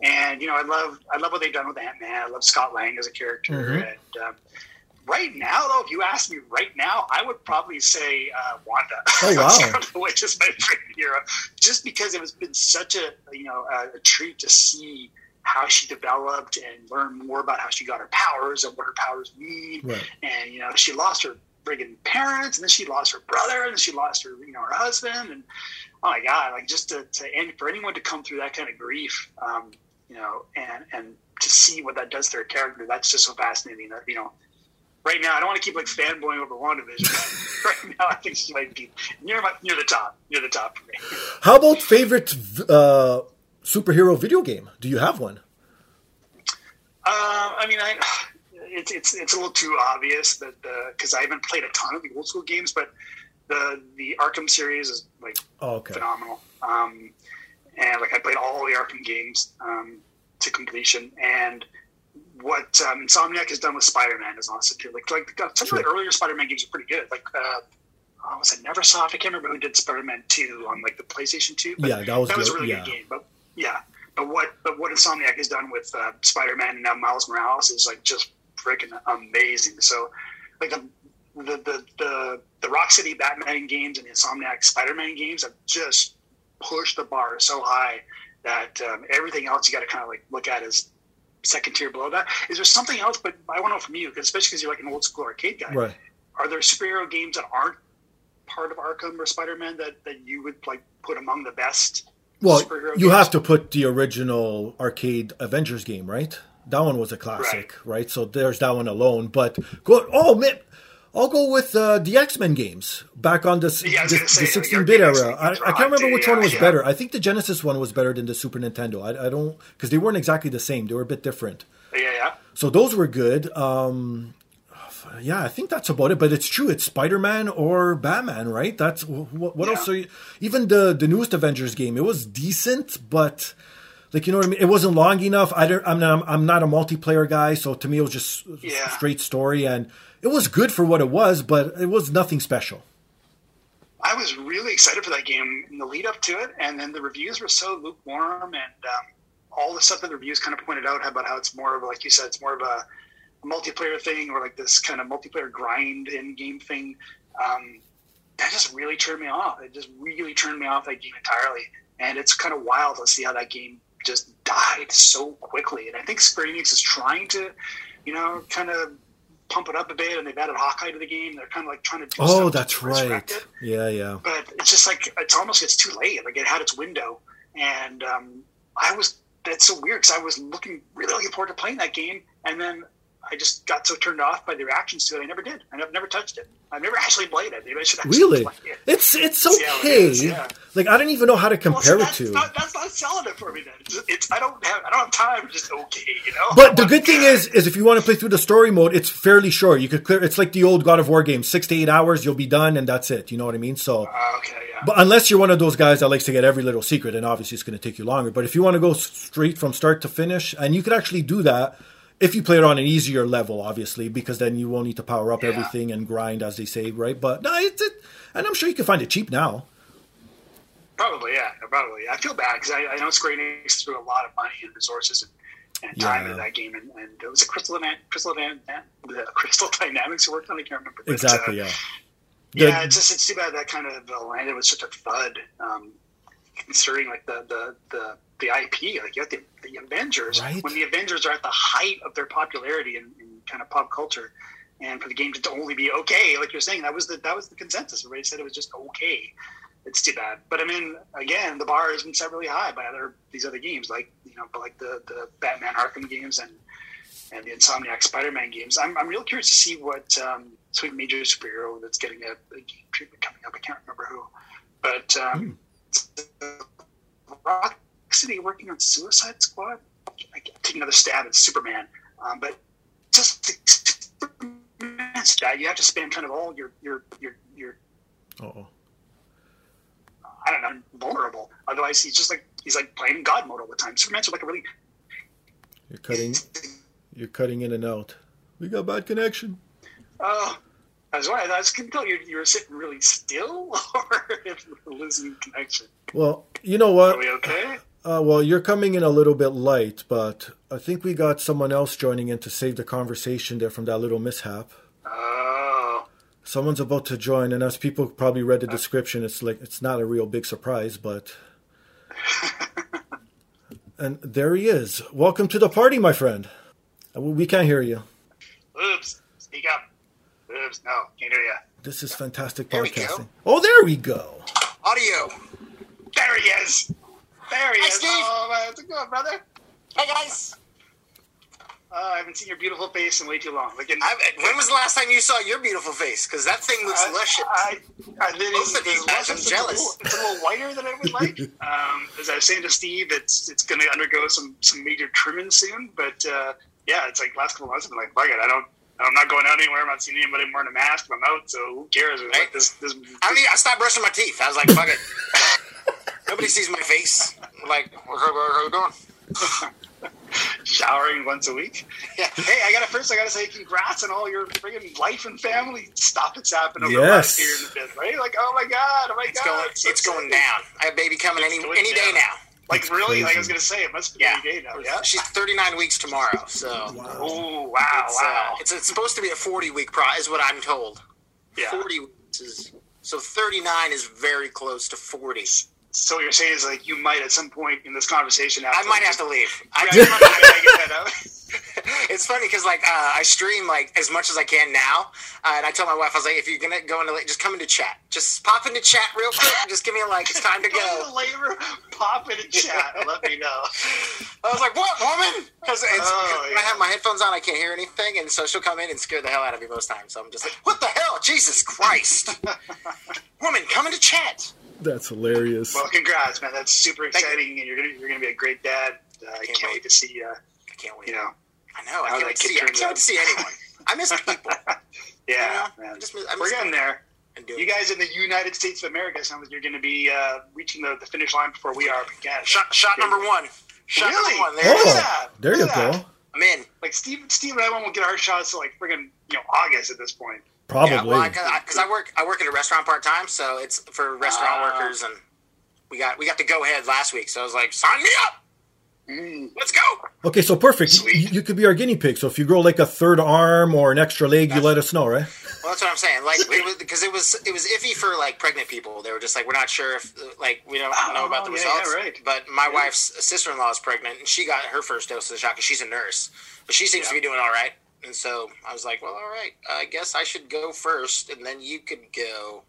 S2: And you know, I love I love what they've done with Ant Man. I love Scott Lang as a character.
S1: Mhm.
S2: And um, right now, though, if you ask me right now, I would probably say uh, Wanda.
S1: Oh, wow.
S2: Witch is my favorite hero, just because it has been such a you know a, a treat to see how she developed and learn more about how she got her powers and what her powers mean.
S1: Right.
S2: and you know she lost her friggin' parents and then she lost her brother and then she lost her you know her husband. And oh my god like just to, to and for anyone to come through that kind of grief um, you know and and to see what that does to her character that's just so fascinating. That you know right now i don't want to keep like fanboying over WandaVision right now i think she might be near my near the top near the top for me.
S1: How about favorite uh, superhero video game? Do you have one?
S2: Uh, I mean, I it's it's it's a little too obvious that because I haven't played a ton of the old school games, but the the Arkham series is like
S1: Oh, okay.
S2: phenomenal. Um, and like I played all the Arkham games um, to completion, and what um, Insomniac has done with Spider Man is awesome too. Like like uh, some
S1: Sure.
S2: of the earlier Spider Man games are pretty good. Like uh, oh, was it NeverSoft? I can't remember who did Spider Man Two on like the PlayStation Two. but
S1: Yeah, that was
S2: that was a really
S1: Yeah.
S2: good game. But yeah, but what but what Insomniac has done with uh, Spider Man and now Miles Morales is like just freaking amazing. So like the the the the, the Rocksteady Batman games and the Insomniac Spider Man games have just pushed the bar so high that um, everything else you got to kind of like look at as second tier below that. Is there something else? But I want to know from you, 'cause especially because you're like an old school arcade guy.
S1: Right.
S2: Are there superhero games that aren't part of Arkham or Spider Man that, that you would like put among the best?
S1: Well, you
S2: games?
S1: have to put the original arcade Avengers game, right? That one was a classic, right? So there's that one alone. But go. Oh man, I'll go with uh, the X Men games back on the
S2: Yeah,
S1: the,
S2: say,
S1: the 16 bit era. I, I can't remember which
S2: yeah,
S1: one was
S2: yeah.
S1: better. I think the Genesis one was better than the Super Nintendo. I, I don't because they weren't exactly the same. They were a bit different.
S2: Yeah, yeah.
S1: So those were good. Um, yeah, I think that's about it. But it's true. It's Spider Man or Batman, right? That's what, what
S2: Yeah.
S1: else? Are you, even the the newest Avengers game, it was decent, but like you know what I mean. It wasn't long enough. I don't. I'm not. I'm not a multiplayer guy, so to me it was just
S2: Yeah.
S1: straight story, and it was good for what it was, but it was nothing special.
S2: I was really excited for that game in the lead up to it, and then the reviews were so lukewarm, and um, all the stuff that the reviews kind of pointed out about how it's more of, like you said, it's more of a, a multiplayer thing or like this kind of multiplayer grind in game thing. Um, that just really turned me off. It just really turned me off that game entirely, and it's kind of wild to see how that game just died so quickly. And I think Square Enix is trying to, you know, kind of pump it up a bit, and they've added Hawkeye to the game. They're kind of like trying to do
S1: Oh, that's right.
S2: it
S1: Yeah, yeah.
S2: but it's just like it's almost it's too late. Like it had its window, and um, I was that's so weird because I was looking really looking forward to playing that game, and then I just got so turned off by the reactions to it. I never did. I never, never touched it. I've never actually played it. Maybe I should
S1: Really,
S2: it.
S1: it's it's
S2: it
S1: okay.
S2: is, yeah.
S1: Like I don't even know how to
S2: Well,
S1: compare
S2: see,
S1: it to.
S2: Not, that's not selling it for me. Then it's, it's I don't have I don't have time. It's just okay, you know.
S1: But the good thing is, is if you want to play through the story mode, it's fairly short. You could clear. It's like the old God of War game, six to eight hours, you'll be done, and that's it. You know what I mean? So,
S2: Uh, okay, yeah.
S1: but unless you're one of those guys that likes to get every little secret, and obviously it's going to take you longer. But if you want to go straight from start to finish, and you could actually do that if you play it on an easier level, obviously, because then you won't need to power up
S2: Yeah.
S1: everything and grind, as they say, right? But no, it's it, and I'm sure you can find it cheap now.
S2: Probably, yeah, probably. I feel bad because I, I know Square Enix threw a lot of money and resources and, and time
S1: Yeah.
S2: into that game, and, and it was a Crystal Crystal the Crystal Dynamics who worked on. I can't remember but,
S1: Exactly.
S2: uh,
S1: Yeah.
S2: yeah, it's just it's too bad that kind of uh, landed with such a thud, um, considering like the the the, the IP. Like you have the, the Avengers
S1: Right.
S2: when the Avengers are at the height of their popularity in, in kind of pop culture, and for the game to only be okay, like you're saying, that was the that was the consensus. Everybody said it was just okay. It's too bad, but I mean, again, the bar has been set really high by other these other games, like you know, but like the the Batman Arkham games and and the Insomniac Spider-Man games. I'm, I'm real curious to see what um, sweet major superhero that's getting a, a game treatment coming up. I can't remember who, but um, Rocksteady working on Suicide Squad. I take another stab at Superman, um, but just stat, you have to spend kind of all your your your your
S1: Oh.
S2: I don't know vulnerable. Otherwise, he's just like he's like playing God mode all the time. Superman's like a really
S1: You're cutting. You're cutting in and out. We got bad connection.
S2: Oh, I was wondering. I was going to tell you you were sitting really still, or if you were losing connection.
S1: Well, you know what?
S2: Are we okay?
S1: Uh, well, you're coming in a little bit light, but I think we got someone else joining in to save the conversation there from that little mishap.
S2: Oh,
S1: Someone's about to join, and as people probably read the description, it's like it's not a real big surprise, but. and there he is. Welcome to the party, my friend. Uh, We can't hear you.
S2: oops! Speak No, can't hear you.
S1: This is fantastic
S3: There
S1: podcasting. Oh, there we go.
S3: Audio.
S2: There he is. There he
S3: Hi,
S2: is.
S3: Steve.
S2: Oh, man, how's it going, brother?
S3: Hey guys.
S2: Uh, I haven't seen your beautiful face in way too long. Like, in,
S3: I, when was the last time you saw your beautiful face? Because that thing looks
S2: I,
S3: luscious.
S2: I, I, it is,
S3: Both of these
S2: it's
S3: guys, I'm jealous.
S2: It's a, little, it's a little whiter than I would like. um, as I was saying to Steve, it's it's going to undergo some some major trimming soon. But uh, yeah, it's like last couple months I've been like, fuck it, I don't. I'm not going out anywhere. I'm not seeing anybody wearing a mask. I'm out, so who cares?
S3: Right.
S2: Like this, this,
S3: I mean, I stopped brushing my teeth. I was like, fuck it. Nobody sees my face. I'm like, where, where, where are we going?
S2: showering once a week.
S3: Yeah.
S2: Hey, I gotta first. I gotta say, congrats on all your friggin' life and family stuff that's happened over
S1: Yes.
S2: the last year and a bit, right? Like, oh my god, oh my
S3: It's
S2: god,
S3: going.
S2: so
S3: It's going down. I have a baby coming any
S2: going
S3: any day now.
S2: Like
S1: That's
S2: really? Like I was gonna say, it must be
S3: Yeah.
S2: any day now. Yeah.
S3: She's 39 weeks tomorrow. So
S2: Oh wow,
S3: it's, uh,
S2: wow.
S3: it's it's supposed to be a 40 week pro, is what I'm told.
S2: yeah.
S3: 40 weeks is so 39 is very close to 40.
S2: So what you're saying is like you might at some point in this conversation have
S3: I
S2: to
S3: might have to leave. I
S2: Yeah, you might get that out.
S3: it's funny because like uh, I stream like as much as I can now, uh, and I tell my wife I was like, if you're gonna go into like, just come into chat, just pop into chat real quick, and just give me a like, it's time to
S2: Go to
S3: go.
S2: labor, pop into chat, and let me know.
S3: I was like, what woman? Because
S2: Oh,
S3: when
S2: yeah.
S3: I have my headphones on, I can't hear anything, and so she'll come in and scare the hell out of me most times. So I'm just like, what the hell, Jesus Christ, woman, come into chat.
S1: That's hilarious.
S2: Well, congrats, man. That's super
S3: Thank you.
S2: exciting, and you're gonna you're gonna be a great dad. Uh, I can't,
S3: wait.
S2: wait to see. Uh,
S3: I can't wait.
S2: you know,
S3: I know. I
S2: How
S3: can't
S2: that
S3: wait to
S2: kid
S3: see. I can't wait
S2: out.
S3: to see anyone. I miss people.
S2: yeah,
S3: You know,
S2: man.
S3: I just miss- I
S2: We're
S3: miss
S2: getting
S3: them.
S2: there. You guys in the United States of America sound like you're going to be uh, reaching the, the finish line before we are up.
S3: Shot, shot number one. Shot
S2: Really?
S3: number one. There
S1: oh,
S3: is.
S1: there you go.
S3: I'm in.
S2: Like Steve, Steve and I won't get our shots till like friggin' you know August at this point.
S1: Probably.
S3: Yeah, well, because I, work, I work at a restaurant part time, so it's for restaurant
S2: Ah.
S3: workers, and we got we got the go ahead last week. So I was like, sign me up.
S2: Mm.
S3: Let's go.
S1: okay, so perfect.
S2: Sweet.
S1: You, you could be our guinea pig. So if you grow like a third arm or an extra leg, you let us know, right?
S3: Well, that's what I'm saying. Like, because it was it was iffy for like pregnant people. They were just like, we're not sure if like we don't know about the
S2: Oh, yeah, yeah,
S3: results.
S2: right.
S3: But my wife's sister in law is pregnant, and she got her first dose of the shot because she's a nurse, but she seems to be doing all right. And so I was like, well, all right, I guess I should go first, and then you could go.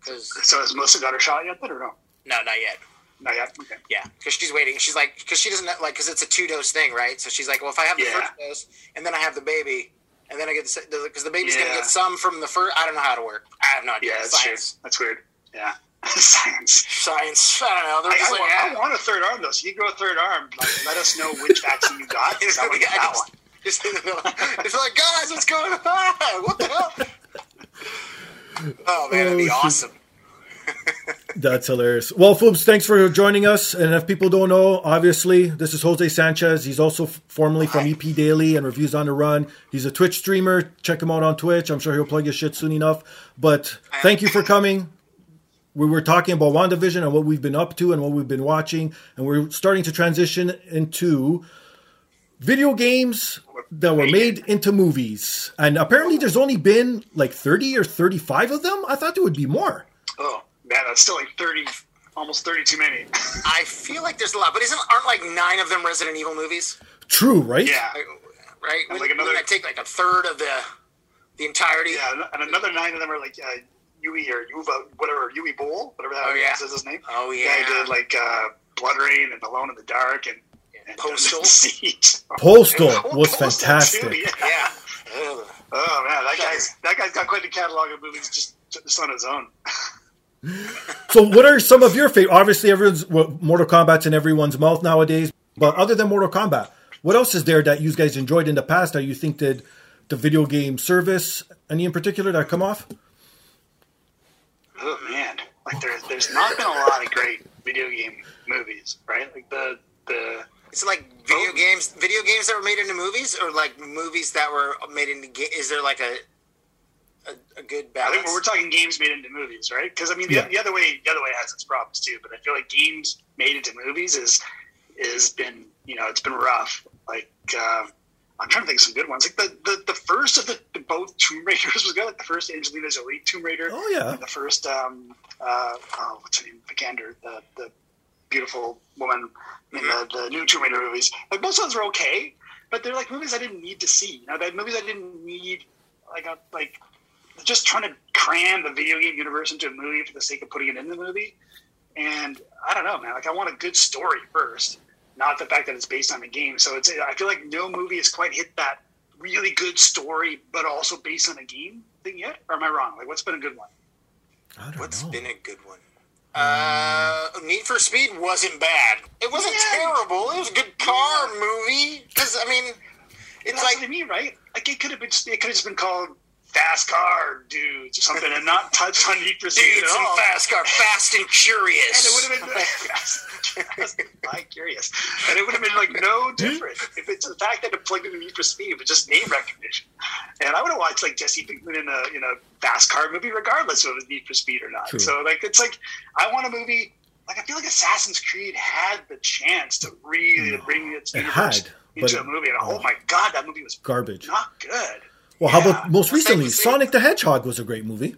S3: Because
S2: So has Melissa got her shot yet? Then or no?
S3: no, not yet.
S2: Not yet. Okay.
S3: Yeah, because she's waiting. She's like, because she doesn't like, because it's a two dose thing, right? So she's like, well, if I have the
S2: Yeah.
S3: first dose and then I have the baby, and then I get the because the baby's gonna get some from the first. I don't know how to work. I have no idea.
S2: Yeah, that's
S3: Science,
S2: true. That's weird. Yeah. Science.
S3: science. I don't know. They're
S2: I,
S3: just
S2: I,
S3: like,
S2: want,
S3: yeah.
S2: I ah. want a third arm though. So you grow a third arm. Like, let us know which vaccine you got. 'cause I want
S3: I
S2: that
S3: just-
S2: one.
S3: just in the middle. It's like, guys, what's going on? What the hell? Oh man, that'd be
S1: Oh,
S3: awesome.
S1: That's hilarious. Well, Foobs, thanks for joining us. And if people don't know, obviously, this is Jose Sanchez. He's also formerly from EP Daily and Reviews on the Run. He's a Twitch streamer. Check him out on Twitch. I'm sure he'll plug your shit soon enough. But thank you for coming. We were talking about WandaVision and what we've been up to and what we've been watching. And we're starting to transition into video games that were made into movies. And apparently, there's only been like 30 or 35 of them. I thought there would be more.
S2: Oh man, that's still like thirty, almost thirty too many.
S3: I feel like there's a lot, but isn't aren't like nine of them Resident Evil movies?
S1: True, right?
S2: yeah.
S3: Like, right?
S2: And
S3: Wouldn't-
S2: like another-
S3: wouldn't that take like a third of the the entirety?
S2: Yeah, and another nine of them are like uh, Yui or Yuva, whatever Yui Bowl, whatever that
S3: Oh, yeah.
S2: is his name.
S3: Oh
S2: The
S3: yeah.
S2: guy did like uh, BloodRayne and Alone in the Dark and, and
S3: Postal.
S2: Siege.
S1: Postal was
S2: Postal,
S1: fantastic.
S2: too, yeah.
S3: yeah.
S2: Oh man, that guy's that guy's got quite a catalog of movies just just on his own.
S1: So, what are some of your favorite? Obviously, everyone's well, Mortal Kombat's in everyone's mouth nowadays. But other than Mortal Kombat, what else is there that you guys enjoyed in the past that you think did the video game service? Any in particular that come off?
S2: Oh man, like there's there's not been a lot of great video game movies, right? Like the the
S3: it's it like video
S2: Oh.
S3: games, video games that were made into movies, or like movies that were made into? Ga- is there like a a, a good
S2: I
S3: balance.
S2: think we're talking games made into movies, right? Because I mean, the,
S1: Yeah.
S2: the other way, the other way has its problems too. But I feel like games made into movies is is been you know it's been rough. Like uh, I'm trying to think of some good ones. Like the the, the first of the, the both Tomb Raiders was good. Like the first Angelina Jolie Tomb Raider.
S1: Oh yeah.
S2: And the first um uh oh, what's her name Vikander the the beautiful woman in the, the new Tomb Raider movies. Like most of those were okay, but they're like movies I didn't need to see. You know, that movies I didn't need like a, like just trying to cram the video game universe into a movie for the sake of putting it in the movie. And I don't know, man. Like I want a good story first, not the fact that it's based on a game. So it's I feel like no movie has quite hit that really good story, but also based on a game thing yet. Or am I wrong? Like what's been a good one?
S1: I don't
S3: What's
S1: know.
S3: been a good one? Uh, Need for Speed wasn't bad. It wasn't
S2: Yeah.
S3: terrible. It was a good car movie. Because I mean, it's
S2: That's
S3: like
S2: what I mean, right? Like it could have been just it could have just been called Fast Car Dudes or something, and not touch on Need for Speed
S3: dudes
S2: at
S3: and
S2: all.
S3: fast car, fast and curious.
S2: And it would have been I'm curious, and it would have been like no hmm? different if it's the fact that it plugged into Need for Speed, but just name recognition. And I would have watched like Jesse Pinkman in a in a fast car movie, regardless of it was Need for Speed or not.
S1: True.
S2: So like it's like I want a movie. Like I feel like Assassin's Creed had the chance to really bring its
S1: It
S2: universe
S1: had,
S2: into a movie, and oh, oh my god, that movie was
S1: Garbage.
S2: not good.
S1: Well, how
S2: Yeah.
S1: about most recently, Sonic the Hedgehog was a great movie.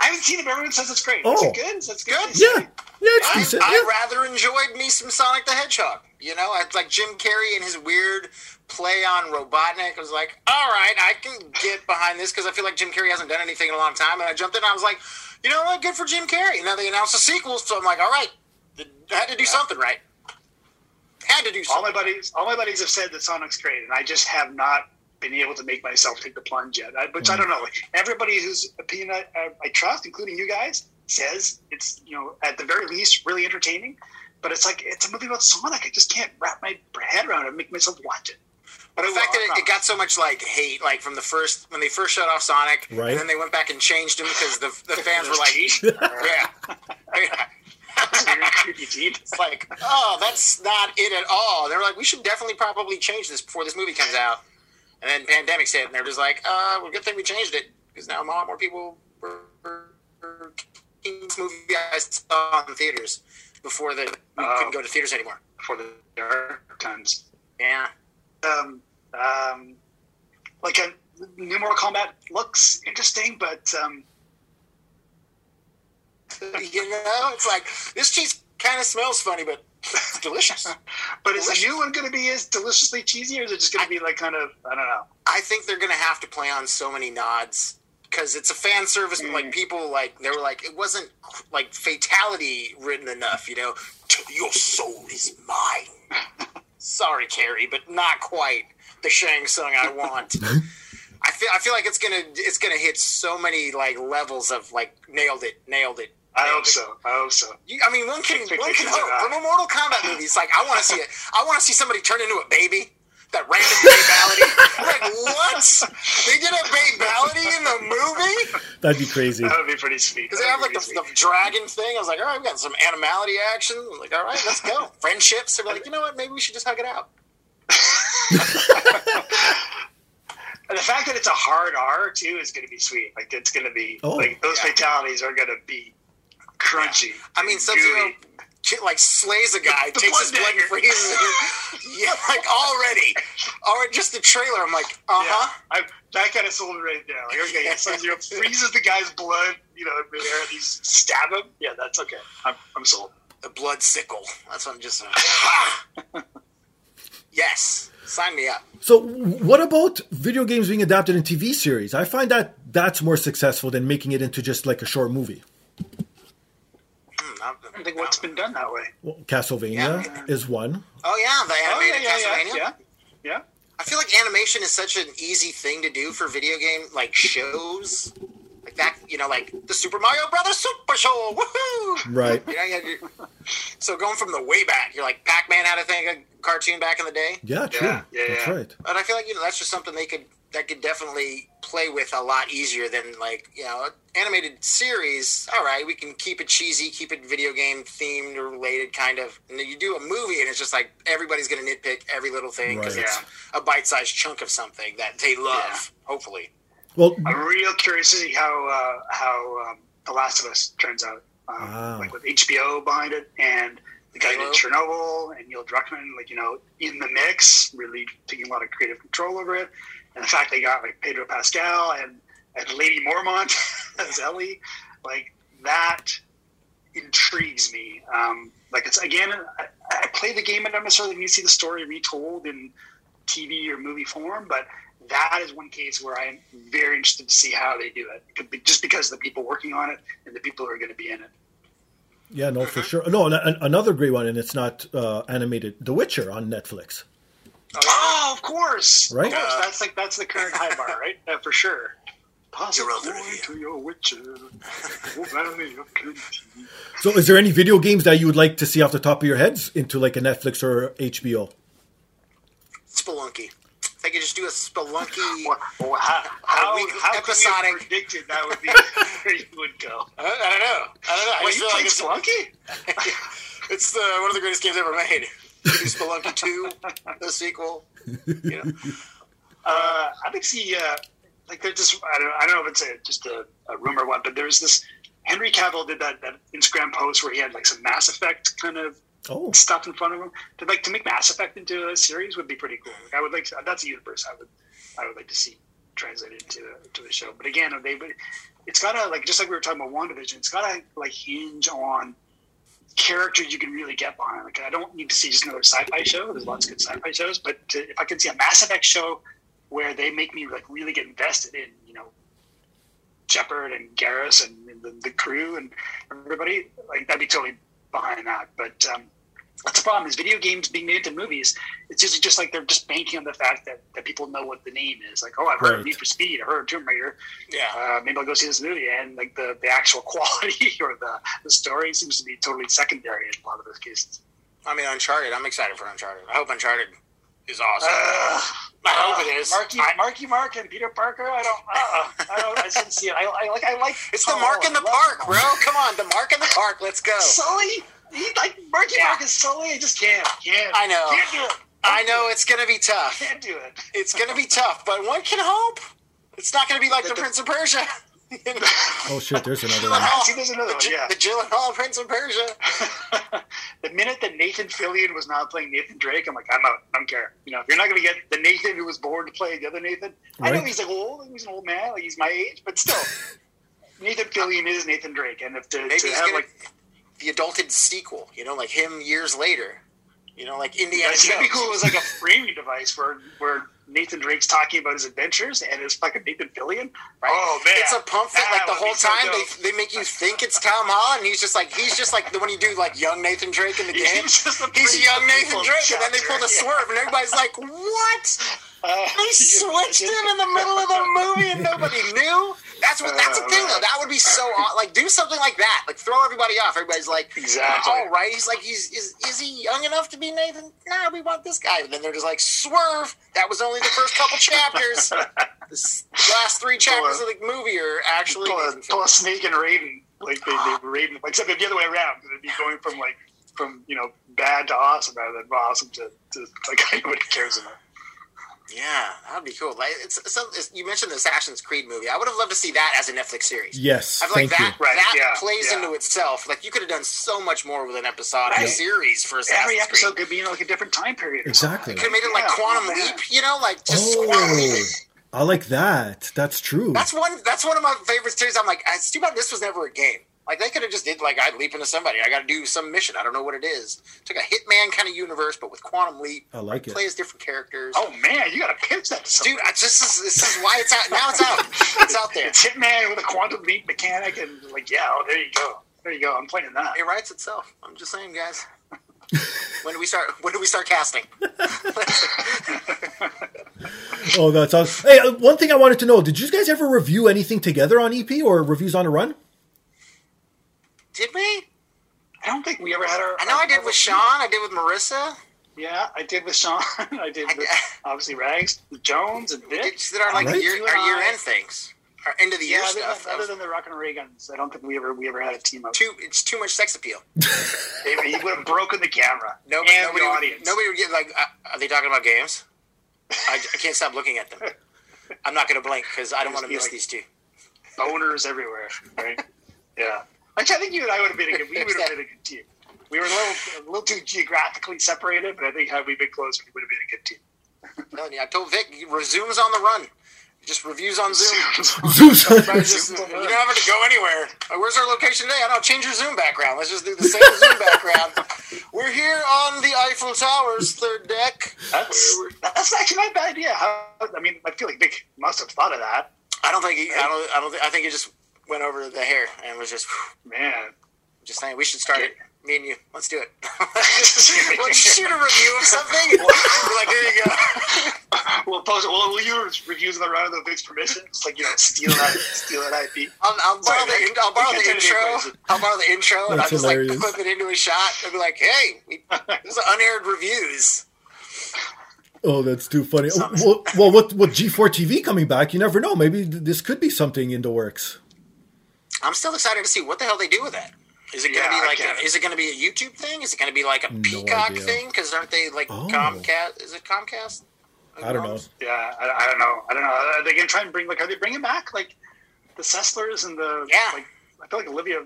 S2: I haven't seen it, but everyone says it's great.
S1: Oh.
S2: Is it good? Is it good?
S3: Good.
S1: Yeah, yeah, it's
S3: I,
S1: decent.
S3: I
S1: yeah.
S3: rather enjoyed me some Sonic the Hedgehog. You know, it's like Jim Carrey and his weird play on Robotnik. I was like, all right, I can get behind this because I feel like Jim Carrey hasn't done anything in a long time. And I jumped in and I was like, you know what, good for Jim Carrey. And Now they announced a sequel, so I'm like, all right, I had to do something right. Had to do
S2: all my buddies, all my buddies have said that Sonic's great, and I just have not been able to make myself take the plunge yet. I, which I
S1: Mm.
S2: don't know. Everybody whose opinion I, I, I trust, including you guys, says it's you know at the very least really entertaining. But it's like it's a movie about Sonic. I just can't wrap my head around it and make myself watch it.
S3: But the fact that it, it got so much like hate, like from the first when they first shut off Sonic,
S1: Right.
S3: and then they went back and changed him because the the fans were like, yeah, yeah. It's like, oh, that's not it at all. They were like, we should definitely probably change this before this movie comes out. And then pandemics hit, and they're just like, uh, well, good thing we changed it because now a lot more people were, were, were seeing this movie I saw in theaters before the we
S2: Oh.
S3: couldn't go to theaters anymore.
S2: Before the dark times.
S3: Yeah,
S2: Um, um, like a new Mortal Kombat looks interesting, but um,
S3: you know, it's like this cheese kind of smells funny, but it's delicious.
S2: but is the
S3: Delicious.
S2: new one going to be as deliciously cheesy, or is it just going to be like kind of I don't know?
S3: I think they're gonna have to play on so many nods because it's a fan service.
S2: Mm.
S3: like people, like they were like, it wasn't like fatality written enough. You know, your soul is mine. Sorry, Cary, but not quite the Shang Tsung I want. I feel I feel like it's gonna it's gonna hit so many like levels of like nailed it, nailed it.
S2: I
S3: nailed
S2: hope
S3: it.
S2: so. I hope so.
S3: You, I mean, one can one can hope from a Mortal Kombat movie. It's like I want to see it. I want to see somebody turn into a baby. That random babality. like what? They did a babality in the movie
S1: That'd be crazy.
S2: That would be pretty sweet.
S3: because they have like the, the dragon thing. I was like, all right, we got some animality action. I'm like, all right, let's go. Friendships. They're like, you know what? Maybe we should just hug it out.
S2: And the fact that it's a hard R too is going to be sweet. Like it's going to be
S1: Oh.
S2: like those
S3: Yeah.
S2: fatalities are going to be crunchy.
S3: I mean,
S2: and
S3: Sub Zero like slays a guy,
S2: The
S3: takes his
S2: blood
S3: blood and freezes it. Yeah, like already, already just the trailer. I'm like, uh huh.
S2: I, that kind of sold it right there. Like, okay, yeah, Sub Zero freezes the guy's blood, you know, in there, and he's stab him. Yeah, that's okay. I'm, I'm sold.
S3: The blood sickle. That's what I'm just. yes, sign me up.
S1: So, what about video games being adapted in TV series? I find that that's more successful than making it into just like a short movie.
S3: I'm-
S2: I think what's been done that way.
S1: Well, Castlevania is one.
S3: Oh yeah, the
S2: Oh,
S3: animated
S2: yeah, yeah,
S3: Castlevania.
S2: yeah, yeah, yeah.
S3: I feel like animation is such an easy thing to do for video game like shows, like that. You know, like the Super Mario Brothers Super Show. Woohoo!
S1: Right.
S3: You know, you had your- so going from the way back, you're like Pac-Man had a thing, a cartoon back in the day.
S1: Yeah, true.
S2: Yeah, yeah,
S1: that's
S2: yeah.
S1: right.
S3: But I feel like you know that's just something they could that could definitely play with a lot easier than like you know animated series. All right, we can keep it cheesy, keep it video game themed or related, kind of. And then you do a movie, and it's just like everybody's going to nitpick every little thing because
S1: Right.
S3: it's a bite-sized chunk of something that they love.
S2: Yeah.
S3: Hopefully,
S1: Well,
S2: I'm real curious to see how uh, how um, The Last of Us turns out. Um,
S1: Wow.
S2: Like with HBO behind it and the guy who did Chernobyl and Neil Druckmann, like you know, in the mix, really taking a lot of creative control over it. And the fact they got like Pedro Pascal and, and Lady Mormont as Ellie, like that intrigues me. Um, like it's again, I, I play the game and don't necessarily need to see the story retold in TV or movie form, but that is one case where I'm very interested to see how they do it, just because of the people working on it and the people who are going to be in it.
S1: yeah, no, for sure. No, an- an- another great one, and it's not uh, animated. The Witcher on Netflix.
S2: Oh, of course,
S1: Right?
S2: Of course. That's like that's the current high bar, right? Uh, for sure. Toss
S3: You're
S2: a
S3: older
S2: coin
S3: than you.
S2: to your witcher, O valley of Kentucky.
S1: So, is there any video games that you would like to see off the top of your heads into like a Netflix or HBO?
S3: Spelunky. If I could just do a Spelunky.
S2: Well, well, how how,
S3: week
S2: how could we have predicted that would be where you would go?
S3: I, I don't know. I don't know. I
S2: Well,
S3: just
S2: you
S3: feel like
S2: Spelunky?
S3: it's the, one of the greatest games ever made. Spelunky 2, the sequel. You know?
S2: Uh, I think see, uh, like they're just I don't, I don't know if it's a, just a, a rumor or what, but there's this Henry Cavill did that, that Instagram post where he had like some Mass Effect kind of
S1: Oh,
S2: stuff in front of him. To like to make Mass Effect into a series would be pretty cool. Like I would like to, that's a universe I would I would like to see translated into to the show. But again, they but it's gotta like just like we were talking about WandaVision, it's gotta like hinge on characters you can really get behind. Like I don't need to see just another sci-fi show. There's lots of good sci-fi shows, but to, if I can see a Mass Effect show where they make me like really get invested in, you know, Shepard and Garrus and, and the, the crew and everybody, like that'd be totally behind that. But um, that's the problem is video games being made into movies. It's just just like they're just banking on the fact that, that people know what the name is. Like, oh, I've heard
S1: Right.
S2: of Need for Speed, I heard of Tomb Raider.
S3: Yeah.
S2: Uh, maybe I'll go see this movie. And like the, the actual quality or the, the story seems to be totally secondary in a lot of those cases.
S3: I mean, Uncharted. I'm excited for Uncharted. I hope Uncharted is awesome.
S2: Uh,
S3: I hope it is.
S2: Marky,
S3: I-
S2: Marky Mark and Peter Parker. I don't. Uh, I don't. I didn't see it. I, I like. I like.
S3: It's the
S2: Tom
S3: mark in the park,
S2: love
S3: bro. Come on, the mark in the park. Let's go.
S2: Sully. He like Marky
S3: Yeah.
S2: Mark is Sully. I just can't. Can't.
S3: I know.
S2: Can't do it.
S3: I know it's gonna be tough.
S2: Can't do it.
S3: It's gonna be tough, but one can hope. It's not gonna be like the, Prince of Persia. You know?
S1: oh shit! There's another one.
S2: See, there's another
S3: the,
S2: one.
S3: J-
S2: Yeah.
S3: the Gyllenhaal Prince of Persia.
S2: the minute that Nathan Fillion was not playing Nathan Drake, I'm like, I'm out. I don't care. You know, if you're not going to get the Nathan who was born to play the other Nathan, I know he's like old. He's an old man. Like he's my age, but still, Nathan Fillion is Nathan Drake, and if to,
S3: Maybe
S2: to have
S3: gonna
S2: like,
S3: the adulted sequel. You know, like him years later. You know, like Indiana
S2: it's gonna be
S3: Jones.
S2: cool as like a framing device where where Nathan Drake's talking about his adventures and it's fucking Nathan Fillion.
S3: Right?
S2: Oh man,
S3: it's a pump fit.
S2: That
S3: Like the whole
S2: so
S3: time,
S2: dope.
S3: they, they make you think it's Tom Holland. And he's just like he's just like the when you do like young Nathan Drake in the game.
S2: He's just a
S3: He's young Nathan
S2: cool
S3: Drake, and then they pull the
S2: chapter,
S3: swerve, and everybody's like, "What?
S2: Uh,
S3: They switched him in the middle of the movie, and nobody knew." That's what. That's the thing, though. That would be so uh, odd. Like, do something like that. Like, throw everybody off. Everybody's like,
S2: Exactly.
S3: All right. He's like, he's is is he young enough to be Nathan? Nah, we want this guy. And then they're just like, swerve. That was only the first couple chapters. The last three chapters of the movie are actually.
S2: pull a, pull a snake and Raiden, like they, they were Raiden, except the other way around. It'd be going from like from you know bad to awesome rather than awesome to, to like nobody cares about.
S3: Yeah, that'd be cool. Like, it's, it's, it's, you mentioned the Assassin's Creed movie. I would have loved to see that as a Netflix series.
S1: Yes,
S3: I feel like
S1: thank
S3: that
S1: you.
S2: Right,
S3: that
S2: yeah,
S3: plays
S2: yeah.
S3: into itself. Like you could have done so much more with an episodic
S2: Right.
S3: series for Assassin's
S2: Every episode
S3: Creed.
S2: could be in like a different time period.
S1: Exactly.
S3: Could have made it like
S2: Yeah, oh,
S3: Quantum
S2: yeah.
S3: Leap, you know, like just oh, Quantum Leap.
S1: Oh, I like that. That's true.
S3: That's one. That's one of my favorite series. I'm like, it's too bad this was never a game. Like they could have just did like I leap into somebody. I got to do some mission. I don't know what it is. Took a Hitman kind of universe, but with Quantum Leap.
S1: I like it.
S3: Play as different characters.
S2: Oh man, you got to pitch that to
S3: dude, I, this is this is why it's out now. It's out. It's out there.
S2: It's Hitman with a quantum leap mechanic, and like, yeah, oh, there you go, there you go. I'm playing that.
S3: It writes itself. I'm just saying, guys. when do we start? When do we start casting?
S1: Oh, that's awesome. Hey, uh, one thing I wanted to know: Did you guys ever review anything together on EP or reviews on a run?
S3: Did we?
S2: I don't think we ever had our.
S3: I know I did with Sean. I did with Marissa.
S2: Yeah, I did with Sean. I did with obviously Rags, Jones, and
S3: We
S2: Vic.
S3: did, just did our like
S1: Right.
S3: year, our year end things, our end of the year
S2: Yeah,
S3: stuff.
S2: than, other than the Rock and Ray Guns, I don't think we ever we ever had a team up.
S3: too, it's too much sex appeal.
S2: He would have broken the camera
S3: Nobody,
S2: and
S3: nobody,
S2: the
S3: would,
S2: audience.
S3: nobody would get like. Uh, are they talking about games? I, I can't stop looking at them. I'm not going to blink because I don't want to miss
S2: like-
S3: these two.
S2: Boners everywhere, right? yeah. Actually, I think you and I would have been a good. We would have been a good team. We were a little, a little too geographically separated, but I think had we been closer, we would have been a good team.
S3: Telling you, I told Vic, resumes on the run. Just reviews on Zoom.
S1: Zeus.
S3: Everybody's just- you don't have to go anywhere. Where's our location today? I don't know. change your Zoom background. Let's just do the same Zoom background. We're here on the Eiffel Towers, third deck.
S2: That's that's actually not a bad idea. How, I mean, I feel like Vic must have thought of that.
S3: I don't think he. I don't. I don't. Think, I think he just went over the hair and was just
S2: Man,
S3: just saying we should start it. Me and you. Let's do it. Let's shoot a review of something. We're like, here you go.
S2: we'll post. We'll, we'll use reviews in the round of Vic's permission. It's like you know, steal that, steal that IP.
S3: I'll, I'll borrow
S2: Sorry,
S3: the.
S2: Vic.
S3: I'll borrow the
S2: can turn it
S3: intro.
S2: into a
S3: I'll borrow the intro, and I'll
S1: That's
S3: just
S1: hilarious.
S3: like clip it into a shot and be like, "Hey, we, this is unaired reviews."
S1: Oh, that's too funny. Well, well, what what G4 TV coming back? You never know. Maybe this could be something in the works.
S3: I'm still excited to see what the hell they do with that. Is it going to
S2: Yeah,
S3: be like?
S2: get
S3: A,
S2: it.
S3: is it going to be a YouTube thing? Is it going to be like a Peacock
S1: idea.
S3: thing? Because aren't they like
S1: Oh.
S3: Comcast? Is it Comcast?
S1: I don't know.
S2: Yeah, I, I don't know. I don't know. Are they gonna try and bring like? Are they bringing back like the Sesslers and the?
S3: Yeah.
S2: Like, I feel like Olivia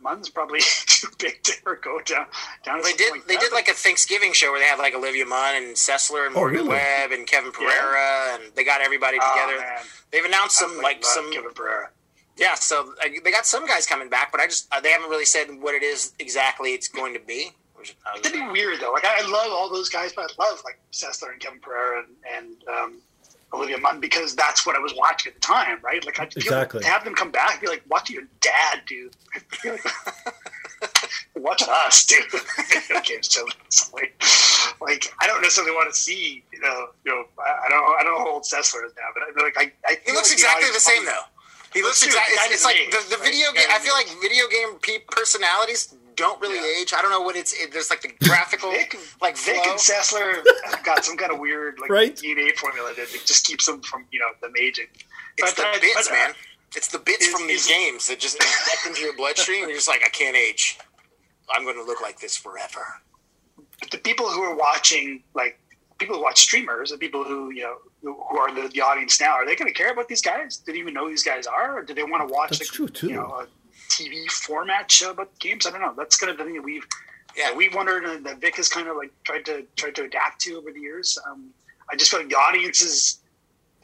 S2: Munn's probably too big to ever go down. Down. to
S3: They did.
S2: Like
S3: they
S2: that.
S3: did like a Thanksgiving show where they had like Olivia Munn and Sessler and
S1: Oh,
S3: Morgan
S1: really?
S3: Webb and Kevin Pereira, and they got everybody
S2: Oh,
S3: together.
S2: man.
S3: They've announced some
S2: like
S3: like some
S2: Kevin Pereira.
S3: Yeah. So uh, they got some guys coming back, but I just uh, they haven't really said what it is exactly it's going to be. Which was-
S2: It'd be weird though. Like I, I love all those guys, but I love like Sessler and Kevin Pereira and, and um, Olivia Munn because that's what I was watching at the time, right? Like I
S1: Exactly.
S2: have them come back, and be like watching your dad do. I feel us do video games so so, like, like I don't necessarily want to see you know you know I, I don't I don't know how old Sessler is now, but I feel like I, I
S3: He looks
S2: like
S3: exactly
S2: audience
S3: the same
S2: probably-
S3: though. He looks
S2: Dude,
S3: exactly. It's, it's like the,
S2: age,
S3: the
S2: right?
S3: video
S2: The
S3: game. I feel like video game pe- personalities don't really
S2: Yeah.
S3: age. I don't know what it's. It, there's like the graphical
S2: Vic,
S3: like
S2: Vic
S3: flow.
S2: and Sessler have got some kind of weird like
S1: Right.
S2: DNA formula that just keeps them from you know them aging.
S3: It's
S2: But,
S3: the
S2: uh,
S3: bits,
S2: but, uh,
S3: man. It's the bits
S2: is-
S3: from these
S2: is-
S3: games that just inject into your bloodstream. And you're just like, I can't age. I'm going to look like this forever.
S2: But the people who are watching, like people who watch streamers, the people who you know who are the, the audience now, are they going to care about these guys? Do they even know who these guys are, or do they want to watch
S1: That's
S2: like,
S1: true, too.
S2: you know a TV format show about games? I don't know. That's kind of the thing that we've
S3: Yeah.
S2: that we wondered and that Vic has kind of like tried to tried to adapt to over the years. Um, I just feel like the audience is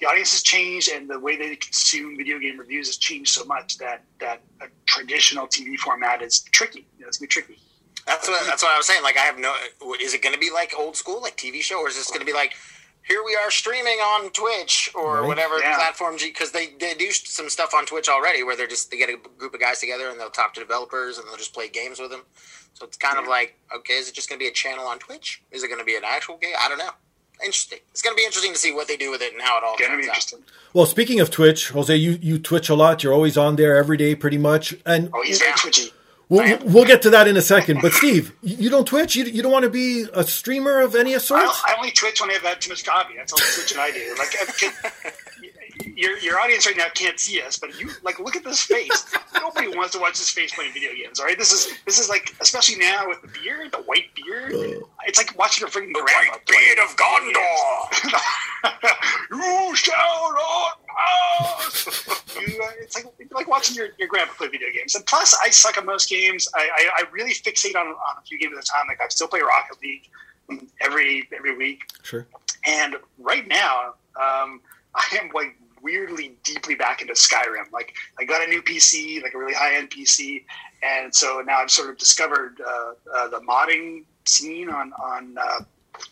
S2: the audience has changed and the way they consume video game reviews has changed so much that that a traditional TV format is tricky. You know, it's gonna be tricky.
S3: That's what that's what I was saying. Like, I have no. Is it going to be like old school, like TV show, or is this going to be like? Here we are streaming on Twitch or
S1: Right.
S3: whatever
S2: Yeah.
S3: platform because they, they do some stuff on Twitch already where they're just they get a group of guys together and they'll talk to developers and they'll just play games with them. So it's kind of like okay, is it just going to be a channel on Twitch? Is it going to be an actual game? I don't know. Interesting. It's going to be interesting to see what they do with it and how it all
S2: Gonna
S3: comes
S2: be
S3: out.
S1: Well, speaking of Twitch, Jose, you, you Twitch a lot. You're always on there every day, pretty much. And
S2: Oh, he's very
S3: Yeah.
S2: twitchy.
S1: We'll, we'll get to that in a second. But Steve, you you don't Twitch. You, you don't want to be a streamer of any sort.
S2: I only twitch when I've had too much coffee. That's all the twitching I do. Like, uh, can- your your audience right now can't see us, but you like look at this face. Nobody wants to watch this face playing video games. All right, this is this is like especially now with the beard, the white beard. Uh. It's like watching a freaking
S3: The
S2: grandma
S3: white beard of Gondor.
S2: you shall not You, uh, it's like it's like watching your, your grandpa play video games. And plus, I suck at most games. I, I, I really fixate on, on a few games at a time. Like I still play Rocket League every every week.
S1: Sure.
S2: And right now, um, I am like weirdly deeply back into Skyrim. Like I got a new PC, like a really high end PC, and so now I've sort of discovered uh, uh, the modding scene on on uh,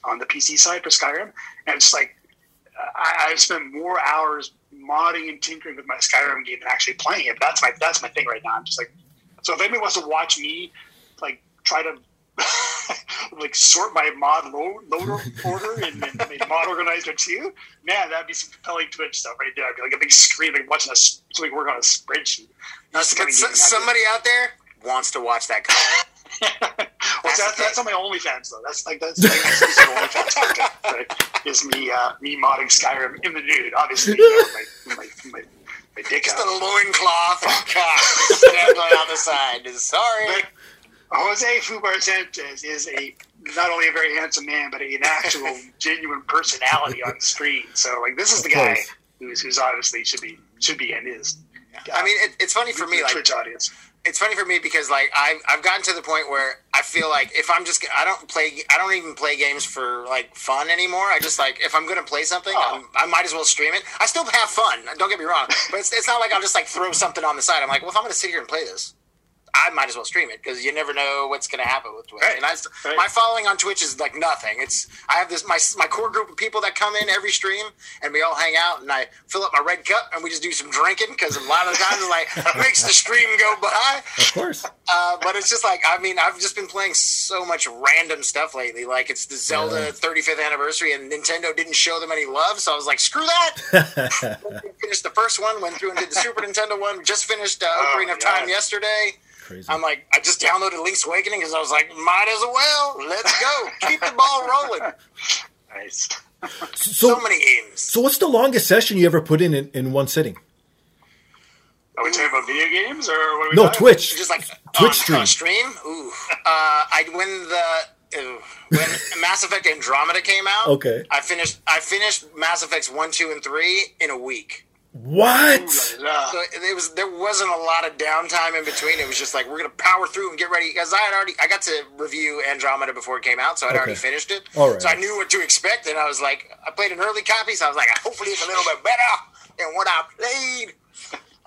S2: on the PC side for Skyrim, and it's like I, I've spent more hours modding and tinkering with my Skyrim game and actually playing it. But that's my that's my thing right now. I'm just like, so if anybody wants to watch me like try to like sort my mod load, loader order and, and make mod organizer too, man, that'd be some compelling Twitch stuff right there. I'd be like a big screen, like watching us somebody work on a spreadsheet. That's the kind of
S3: S-
S2: game
S3: somebody out there wants to watch that.
S2: well, that's, that's on my OnlyFans though. That's like that's like, that's the OnlyFans right? Is me uh, me modding Skyrim in the nude, obviously. You know, my, my, my, my dick
S3: Just
S2: out.
S3: a loincloth and cock dangling out the side. Sorry.
S2: But Jose Fubar Sanchez is a not only a very handsome man, but an actual genuine personality on the screen. So like this is the guy. who's who's obviously should be should be and is.
S3: I mean, it, it's funny for me, like
S2: audience.
S3: It's funny for me because like I've I've gotten to the point where I feel like if I'm just I don't play I don't even play games for like fun anymore. I just like if I'm gonna play something,
S2: Oh.
S3: I'm, I might as well stream it. I still have fun. Don't get me wrong, but it's, it's not like I'll just like throw something on the side. I'm like, well, if I'm gonna sit here and play this. I might as well stream it because you never know what's going to happen with Twitch.
S2: Right.
S3: And I,
S2: Right.
S3: my following on Twitch is like nothing. It's I have this my my core group of people that come in every stream and we all hang out and I fill up my red cup and we just do some drinking because a lot of the times like makes the stream go by.
S1: Of course.
S3: Uh, but it's just like I mean I've just been playing so much random stuff lately. Like it's the Zelda
S1: Yeah.
S3: 35th anniversary and Nintendo didn't show them any love, so I was like, screw that. finished the first one, went through and did the Super Nintendo one. Just finished uh,
S2: Oh,
S3: Ocarina of
S2: God.
S3: Time yesterday.
S1: Crazy.
S3: I'm like, I just downloaded Link's Awakening because I was like, might as well. Let's go. Keep the ball rolling.
S2: Nice.
S3: So,
S1: So,
S3: many games.
S1: so what's the longest session you ever put in in, in one sitting?
S2: Are we talking about video games or what are we
S1: No,
S2: talking
S1: Twitch.
S3: Just like
S1: Twitch
S3: on, on
S1: stream.
S3: stream. Ooh. Uh, I when the uh, when Mass Effect Andromeda came out.
S1: Okay.
S3: I finished. I finished Mass Effects one, two, and three in a week.
S1: What?
S3: So it was there wasn't a lot of downtime in between. It was just like we're gonna power through and get ready because I had already I got to review Andromeda before it came out, so I'd already finished it.
S1: All right.
S3: So I knew what to expect, and I was like, I played an early copy, so I was like, hopefully it's a little bit better than what I played.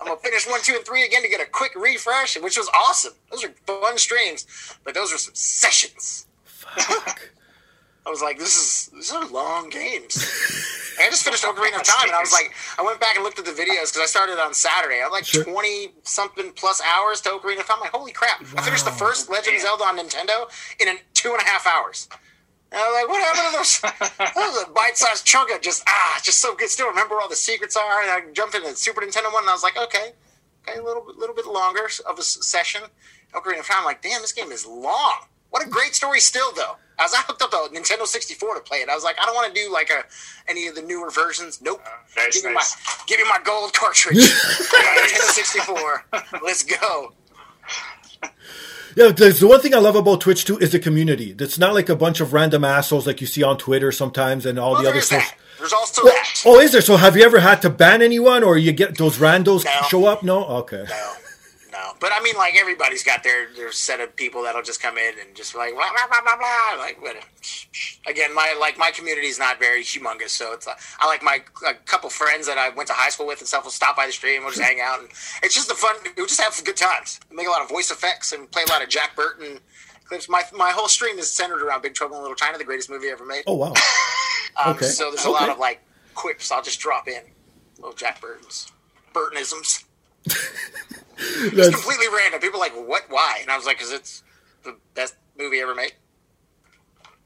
S3: I'm gonna finish one, two, and three again to get a quick refresh, which was awesome. Those are fun streams, but those were some sessions.
S1: Fuck.
S3: I was like, this is these are long games. I just finished Ocarina of Time, and I was like, I went back and looked at the videos because I started on Saturday. I had like
S1: Sure.
S3: twenty something plus hours to Ocarina of Time. I'm like, holy crap! I finished the first Legend of Zelda on Nintendo in an two and a half hours. And I was like, what happened to those? that was a bite-sized chunk of just ah, just so good. Still remember all the secrets are. And I jumped into the Super Nintendo one, and I was like, okay, okay, a little bit, little bit longer of a session. Ocarina of Time. I'm like, damn, this game is long. What a great story, still though. As I hooked up the Nintendo 64 to play it, I was like, I don't want to do like a any of the newer versions. Nope.
S2: Uh, nice,
S3: give me
S2: nice.
S3: my give me my gold cartridge. Nintendo 64. Let's go.
S1: Yeah, there's the one thing I love about Twitch too is the community. It's not like a bunch of random assholes like you see on Twitter sometimes and all
S3: Well,
S1: the other stuff.
S3: There's also
S1: Well,
S3: that.
S1: oh, is there? So have you ever had to ban anyone, or you get those randos
S3: No.
S1: show up? No. Okay.
S3: No, no. But I mean, like everybody's got their their set of people that'll just come in and just like blah blah blah blah blah. Like, what? Again, my like my community is not very humongous, so it's like I like my a couple friends that I went to high school with and stuff will stop by the stream. We'll just hang out, and it's just the fun. We'll just have good times. Make a lot of voice effects and play a lot of Jack Burton clips. My my whole stream is centered around Big Trouble in Little China, the greatest movie ever made.
S1: Oh wow.
S3: Um,
S1: Okay.
S3: So there's a lot of like quips I'll just drop in. Little Jack Burton's Burtonisms. It's completely random. People are like, what? Why? And I was like, because it's the best movie ever made.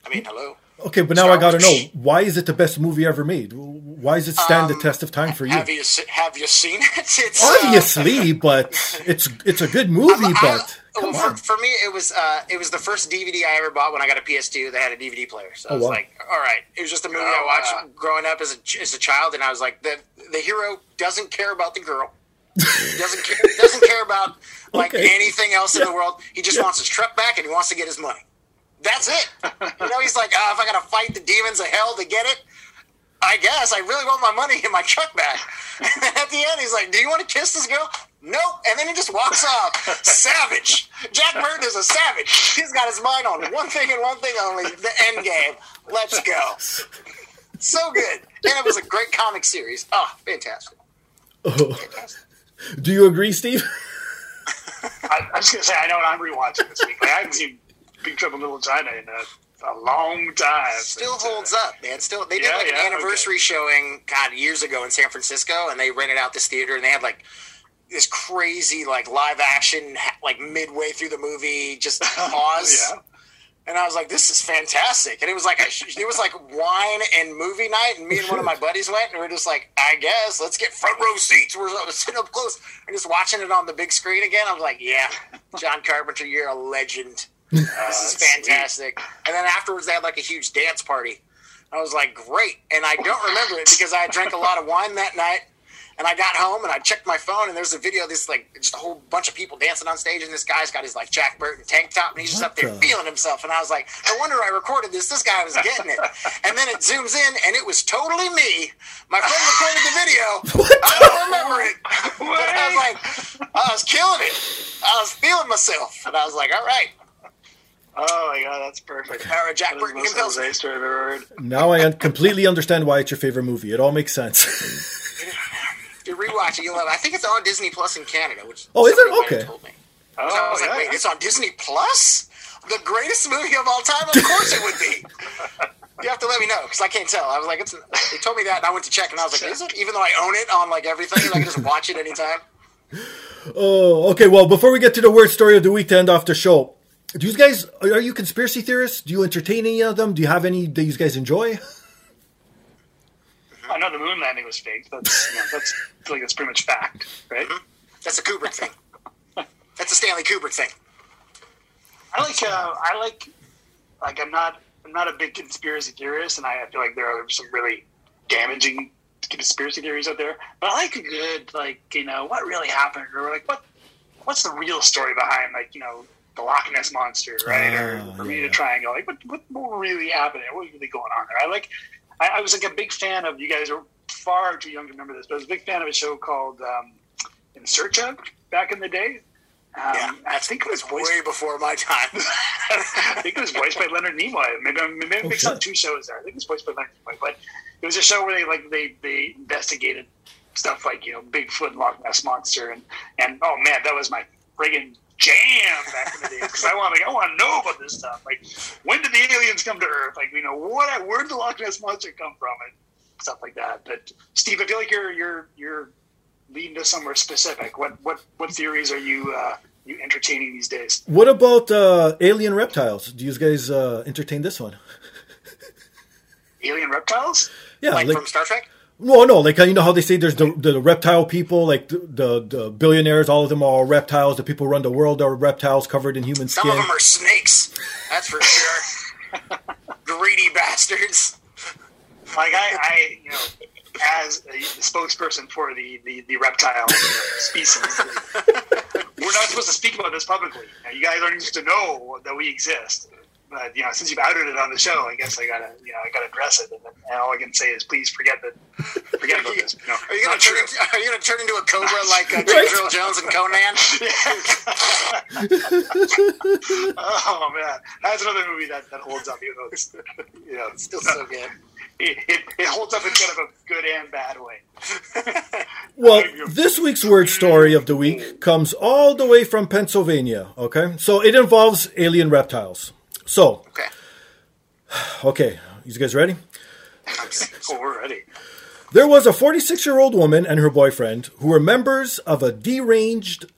S3: I mean, hello.
S1: okay, but now
S3: Star
S1: I got to know why is it the best movie ever made? Why does it stand the test of time for you?
S3: Um, Have you have you seen it? It's uh,
S1: Obviously, but it's it's a good movie.
S3: I-
S1: But
S3: well,
S1: come
S3: for,
S1: on.
S3: for me, it was uh, it was the first DVD I ever bought when I got a PS2 that had a DVD player. So I
S1: Oh,
S3: was
S1: wow.
S3: like, all right, it was just a movie
S2: Oh,
S3: I watched
S2: wow.
S3: growing up as a as a child, and I was like, the the hero doesn't care about the girl. Doesn't care, doesn't care about like
S1: Okay.
S3: anything else in the world. He just wants his truck back and he wants to get his money. That's it. You know, he's like, oh, if I got to fight the demons of hell to get it, I guess I really want my money and my truck back. And then at the end, he's like, "Do you want to kiss this girl?" Nope. And then he just walks off. savage. Jack Burton is a savage. He's got his mind on one thing and one thing only: the end game. Let's go. So good, and it was a great comic series. Ah, oh, fantastic. Fantastic.
S1: Do you agree, Steve?
S2: I, I'm just gonna say I know what I'm rewatching this week. Like, I haven't seen Big Trouble in Little China in a, a long time.
S3: Still
S2: But, uh,
S3: holds up, man. Still, they did
S2: Yeah,
S3: like
S2: yeah,
S3: an anniversary showing, God, years ago in San Francisco, and they rented out this theater, and they had like this crazy, like live action, like midway through the movie, just pause.
S2: Yeah.
S3: And I was like, "This is fantastic!" And it was like a, it was like wine and movie night, and me and one of my buddies went, and we are just like, "I guess let's get front row seats." We're sitting up close and just watching it on the big screen again. I was like, "Yeah, John Carpenter, you're a legend. Uh, this is fantastic." And then afterwards, they had like a huge dance party. I was like, "Great!" And I don't remember it because I drank a lot of wine that night. And I got home and I checked my phone and there's a video of this like just a whole bunch of people dancing on stage and this guy's got his like Jack Burton tank top and he's just
S1: What
S3: up there
S1: the-
S3: feeling himself. And I was like, no wonder I recorded this. This guy was getting it. and then it zooms in and it was totally me. My friend recorded the video. I don't remember it. But I was like, I was killing it. I was feeling myself. And I was like, all right.
S2: Oh my god, that's perfect.
S3: Or Jack
S2: That is
S3: Burton
S2: the most
S3: compels me.
S2: Story I've ever heard.
S1: Now I un- completely understand why it's your favorite movie. It all makes sense.
S3: If you rewatch it, you'll love it. I think it's on Disney Plus in Canada, which
S1: Oh, is it?
S3: somebody might have
S1: Okay.
S3: Told me.
S2: Oh,
S3: I was like, wait, it's on Disney Plus? The greatest movie of all time? Of course it would be. You have to let me know because I can't tell. I was like, it's. They told me that, and I went to check, and I was like, is it? Even though I own it on like everything, and I can just watch it anytime.
S1: oh, okay. Well, before we get to the word story of the week to end off the show, do you guys are you conspiracy theorists? Do you entertain any of them? Do you have any that you guys enjoy?
S2: I know the moon landing was fake. That's you know, that's I feel like that's pretty much fact, right?
S3: That's a Kubrick thing. That's a Stanley Kubrick thing.
S2: I like uh, I like like I'm not I'm not a big conspiracy theorist, and I feel like there are some really damaging conspiracy theories out there. But I like a good like you know what really happened, or like what what's the real story behind like you know the Loch Ness monster, right,
S1: Ah,
S2: or Bermuda
S1: yeah.
S2: Triangle. Like what what, what really happened? there? What was really going on there? I like I, I was like a big fan of you guys are far too young to remember this, but I was a big fan of a show called um, In Search of back in the day. Um,
S3: Yeah,
S2: I think it was voiced
S3: way before my time.
S2: I think it was voiced by Leonard Nimoy. Maybe I'm maybe I'm
S1: Oh,
S2: mixing up two shows there. I think it was voiced by Leonard Nimoy, but it was a show where they like they they investigated stuff like you know Bigfoot, and Loch Ness monster, and and oh man, that was my friggin' jam back in the day because I want like I want to know about this stuff. Like when did the aliens come to Earth? Like you know what? Where did the Loch Ness monster come from? And stuff like that. But Steve, I feel like you're you're you're leading to somewhere specific. What what what theories are you uh, you entertaining these days?
S1: What about uh, alien reptiles? Do you guys uh, entertain this one?
S2: Alien reptiles?
S1: Yeah,
S3: like,
S1: like,
S3: from Star Trek?
S1: no, no, like uh, you know how they say there's the, the reptile people, like the, the the billionaires, all of them are reptiles. The people who run the world are reptiles covered in human
S3: Some
S1: skin.
S3: Some of them are snakes. That's for sure. Greedy bastards.
S2: Like I, I you know, as a spokesperson for the the, the reptile species, we're not supposed to speak about this publicly. Now, you guys aren't supposed to know that we exist. But you know, since you've outed it on the show, I guess I gotta, you know, I gotta address it. And, and all I can say is, please forget that, forget about this. No,
S3: Are you gonna turn into, Are you gonna turn into a cobra like uh, James Earl Jones and Conan?
S2: oh man, that's another movie that, that holds up. Even though it's, you know, it's
S3: Still so good.
S2: It, it, it holds up in kind of a good and bad way.
S1: Well, this week's word story of the week comes all the way from Pennsylvania. Okay, so it involves alien reptiles. So,
S3: Okay.
S1: okay, you guys ready?
S2: Oh, we're ready.
S1: There was a 46 year old woman and her boyfriend who were members of a deranged,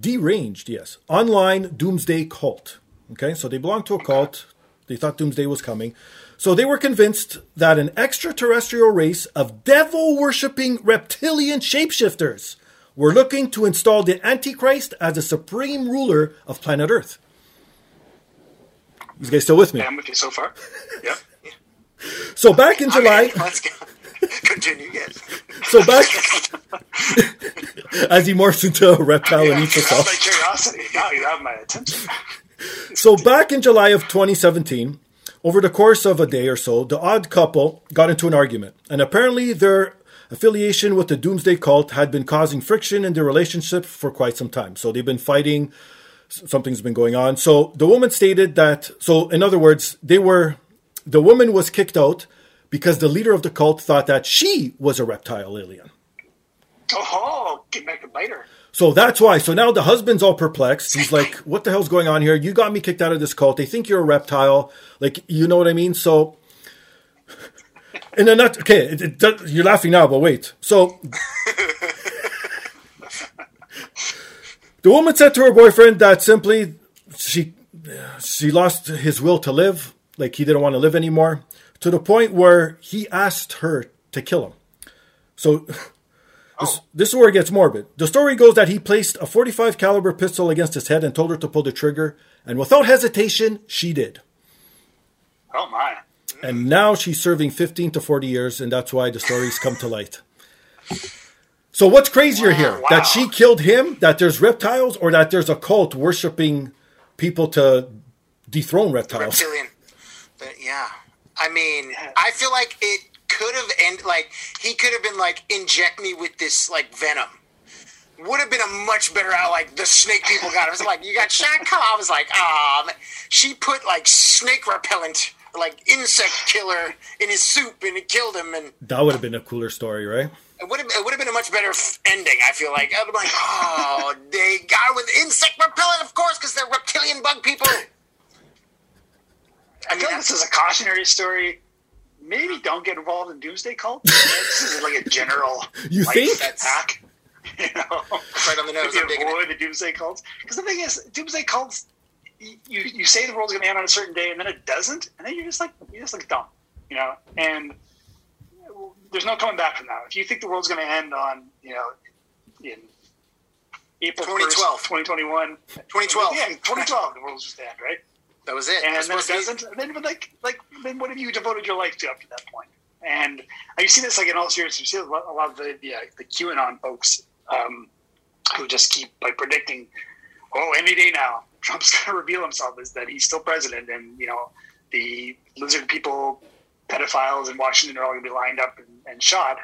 S1: deranged, yes, online doomsday cult. Okay, so they belonged to a cult. They thought doomsday was coming. So they were convinced that an extraterrestrial race of devil worshipping reptilian shapeshifters were looking to install the Antichrist as the supreme ruler of planet Earth. You guys still with me?
S2: Yeah, I'm with you so far. Yep.
S1: So back in July.
S3: Let's go. Continue. Yes.
S1: So back as he morphs into a reptile and eats himself.
S2: my curiosity. Now you have my attention.
S1: So back in July of 2017, over the course of a day or so, the odd couple got into an argument, and apparently their affiliation with the Doomsday cult had been causing friction in their relationship for quite some time. So they've been fighting. Something's been going on. So the woman stated that. So in other words, they were. The woman was kicked out because the leader of the cult thought that she was a reptile alien.
S2: Oh, get back to bite her.
S1: So that's why. So now the husband's all perplexed. He's like, "What the hell's going on here? You got me kicked out of this cult. They think you're a reptile. Like, you know what I mean?" So, in a nut. Okay, it, it, you're laughing now, but wait. So, the woman said to her boyfriend that simply she she lost his will to live. Like he didn't want to live anymore. To the point where he asked her to kill him. So. This, oh. this is where it gets morbid. The story goes that he placed a 45 caliber pistol against his head and told her to pull the trigger, and without hesitation, she did.
S2: Oh my.
S1: And now she's serving 15 to 40 years, and that's why the stories come to light. So what's crazier here?
S2: Wow.
S1: That she killed him, that there's reptiles, or that there's a cult worshiping people to dethrone reptiles?
S3: reptilian. But yeah, I mean, I feel like it could have ended. Like he could have been like, inject me with this like venom. Would have been a much better out. Like the snake people got. I was like, you got shot. Come. I was like, ah. man. she put like snake repellent, like insect killer in his soup, and it killed him. And
S1: That would have been a cooler story, right?
S3: it would have it would have been a much better ending. I feel like I'd be like, oh, they got with insect repellent, of course, because they're reptilian bug people.
S2: I feel like this is a cautionary story. Maybe don't get involved in doomsday cults. this is like a general.
S1: You
S2: life
S1: think?
S2: Hack. You know,
S3: Right on the nose,
S2: Maybe
S3: I'm digging it.
S2: avoid the doomsday cults. Because the thing is, doomsday cults. You, you say the world's going to end on a certain day, and then it doesn't, and then you're just like you're just like dumb, you know. And there's no coming back from that. If you think the world's going to end on, you know, in April
S3: 2012.
S2: 1st, 2021,
S3: 2012.
S2: yeah, 2012, the world's just end, right?
S3: That was it.
S2: and
S3: was
S2: then it
S3: be-
S2: doesn't. And then, but like, like, then what have you devoted your life to up to that point? And you see this like in all seriousness. You see a lot, a lot of the the, uh, the QAnon folks um, who just keep like predicting, oh, any day now Trump's going to reveal himself as that he's still president, and you know the lizard people, pedophiles in Washington are all going to be lined up and, and shot.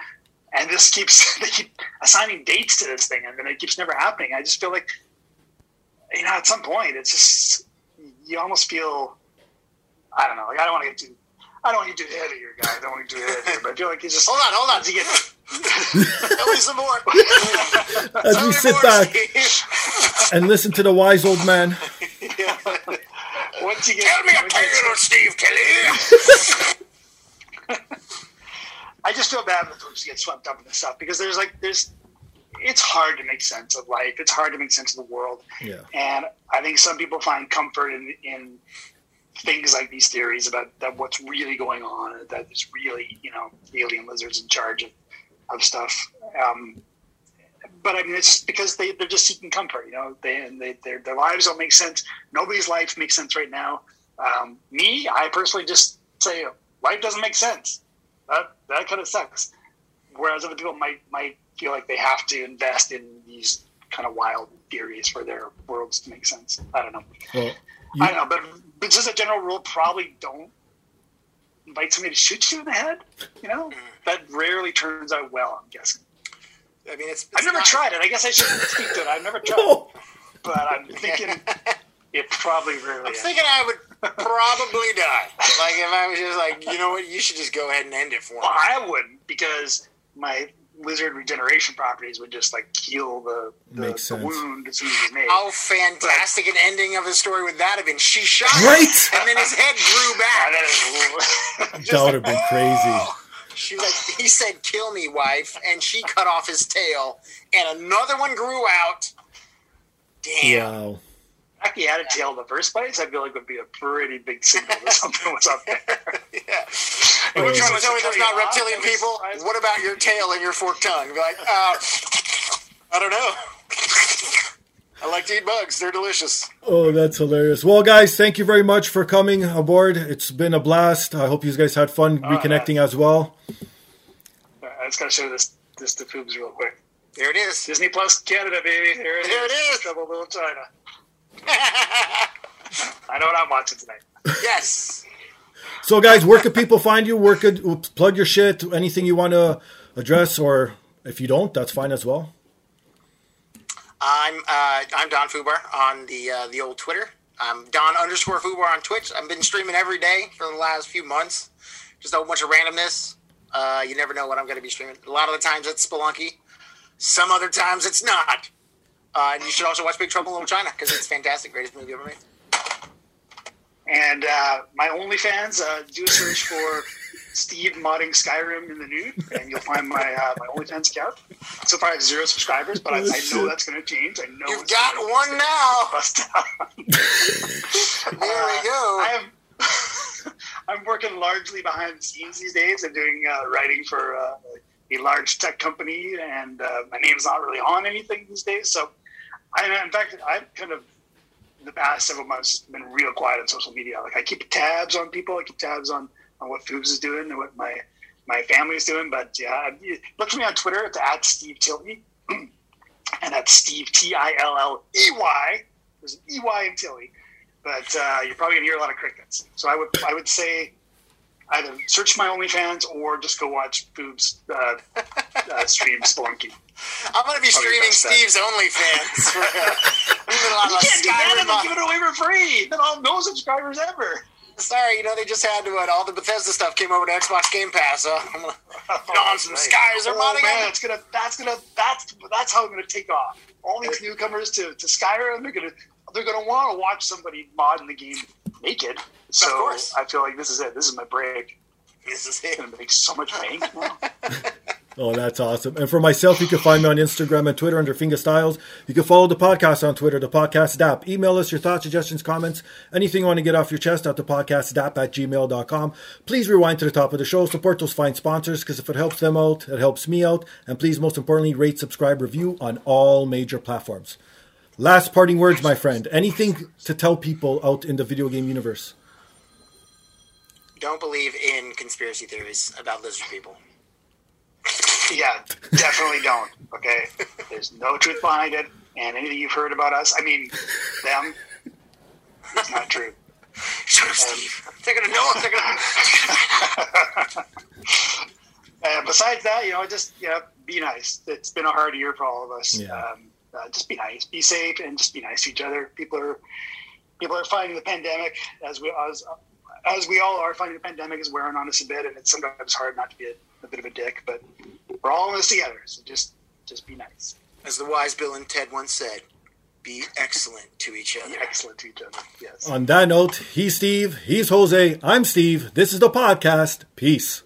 S2: And this keeps they keep assigning dates to this thing, and then it keeps never happening. I just feel like, you know, at some point, it's just you almost feel I don't know. Like I don't want to get too. I don't want to get too ahead of your guy. I don't want to get too ahead of here, but I feel like it's just.
S3: Hold on, hold on.
S2: once you get,
S3: Tell me some more.
S1: As we sit
S3: more,
S1: back
S3: Steve.
S1: and listen to the wise old man.
S2: once you get,
S3: Tell me a
S2: once you
S3: tale, Steve Kelly.
S2: I just feel bad when folks get swept up in this stuff because there's like there's. It's hard to make sense of life. It's hard to make sense of the world,
S1: Yeah.
S2: and I think some people find comfort in in things like these theories about that what's really going on, that it's really you know alien lizards in charge of of stuff. Um, but I mean, it's because they they're just seeking comfort. You know, they and they their their lives don't make sense. Nobody's life makes sense right now. Um, me, I personally just say life doesn't make sense. That that kind of sucks. Whereas other people might might feel like they have to invest in these kind of wild theories for their worlds to make sense. I don't know.
S1: Well,
S2: I don't know, but, but just a general rule, probably don't invite somebody to shoot you in the head. You know, mm. that rarely turns out well. I'm guessing.
S3: I mean, it's. it's
S2: I've never
S3: not-
S2: tried it. I guess I shouldn't speak to it. I've never tried,
S1: no.
S2: but I'm thinking it probably rarely.
S3: I'm
S2: ends.
S3: thinking I would probably die. Like if I was just like, you know what, you should just go ahead and end it for me.
S2: Well, I wouldn't because my lizard regeneration properties would just like heal the, the, the wound as soon as it's made.
S3: How fantastic an ending of the story would that have been? She shot him,
S1: Right?
S3: and then his head grew back.
S2: That
S1: would have been crazy.
S3: Oh. She like, he said, "Kill me, wife," and she cut off his tail, and another one grew out. Damn.
S1: Wow.
S2: If he had a tail in the first place, I feel like it would be a pretty big signal that something was up there.
S3: Yeah. You're trying to tell me there's not
S2: Cut off,
S3: reptilian people? What about your tail and your forked tongue? Like, uh, I don't know. I like to eat bugs. They're delicious.
S1: Oh, that's hilarious. Well, guys, thank you very much for coming aboard. It's been a blast. I hope you guys had fun reconnecting as well.
S2: I just gotta show this this to Foobs real quick.
S3: There it is.
S2: Disney Plus Canada, baby. There it
S3: There it is.
S2: Trouble Little China. I know what I'm watching tonight.
S3: yes.
S1: So, guys, where can people find you? Where could plug your shit? Anything you want to address, or if you don't, that's fine as well.
S3: I'm uh, I'm Don Fubar on the uh, the old Twitter. I'm Don underscore Fubar on Twitch. I've been streaming every day for the last few months. Just a whole bunch of randomness. Uh, you never know what I'm going to be streaming. A lot of the times it's Spelunky. Some other times it's not. Uh, and you should also watch Big Trouble in Little China because it's fantastic. Greatest movie ever made.
S2: And uh, my OnlyFans, uh, do a search for Steve modding Skyrim in the nude, and you'll find my uh, my OnlyFans account. So far, I have zero subscribers, but I, I know that's going to change. I know
S3: You've got one now.
S2: Out.
S3: There we go.
S2: I am. I'm working largely behind the scenes these days. I'm doing uh, writing for uh, a large tech company, and uh, my name's not really on anything these days. So, I, in fact, I've kind of the past several months been real quiet on social media. Like I keep tabs on people. I keep tabs on, on what Foobs is doing and what my my family's doing. But yeah, look for me on Twitter. It's at Steve Tilley, and that's Steve T I L L E Y. There's an E Y in Tilley, but uh, you're probably gonna hear a lot of crickets. So I would I would say either search my OnlyFans or just go watch Foobs uh, uh, stream Spelunky.
S3: I'm going to be streaming Steve's OnlyFans. For, uh,
S2: you can't do that and give it away for free. Then I'll no subscribers ever.
S3: Sorry, you know they just had to. Uh, all the Bethesda stuff came over to Xbox Game Pass. So I'm gonna on some Skyers. They're
S2: oh, man, it's gonna. That's gonna. That's that's how I'm gonna take off. All these newcomers to, to Skyrim, they're gonna they're gonna want to watch somebody mod in the game naked. So I feel like this is it. This is my break. This is it. Gonna make so much bank.
S1: Oh, that's awesome. And for myself, you can find me on Instagram and Twitter under Finger Styles. You can follow the podcast on Twitter, the podcast DAP. Email us your thoughts, suggestions, comments, anything you want to get off your chest at the podcast DAP at gmail.com. Please rewind to the top of the show. Support those fine sponsors because if it helps them out, it helps me out. And please, most importantly, rate, subscribe, review on all major platforms. Last parting words, my friend. Anything to tell people out in the video game universe?
S3: Don't believe in conspiracy theories about lizard people.
S2: Yeah, definitely don't. Okay, there's no truth behind it, and anything you've heard about us, I mean, them, it's not true.
S3: Shut up, Steve. They're gonna know. They're
S2: gonna. and besides that, you know, just you know, be nice. It's been a hard year for all of us. Yeah. Um, uh, just be nice, be safe, and just be nice to each other. People are people are fighting the pandemic as we as as we all are. Fighting the pandemic is wearing on us a bit, and it's sometimes hard not to be a, a bit of a dick. But we're all in this together, so just just be nice.
S3: As the wise Bill and Ted once said, be excellent to each other.
S2: Be excellent to each other. Yes.
S1: On that note, he's Steve, he's Jose, I'm Steve. This is the podcast. Peace.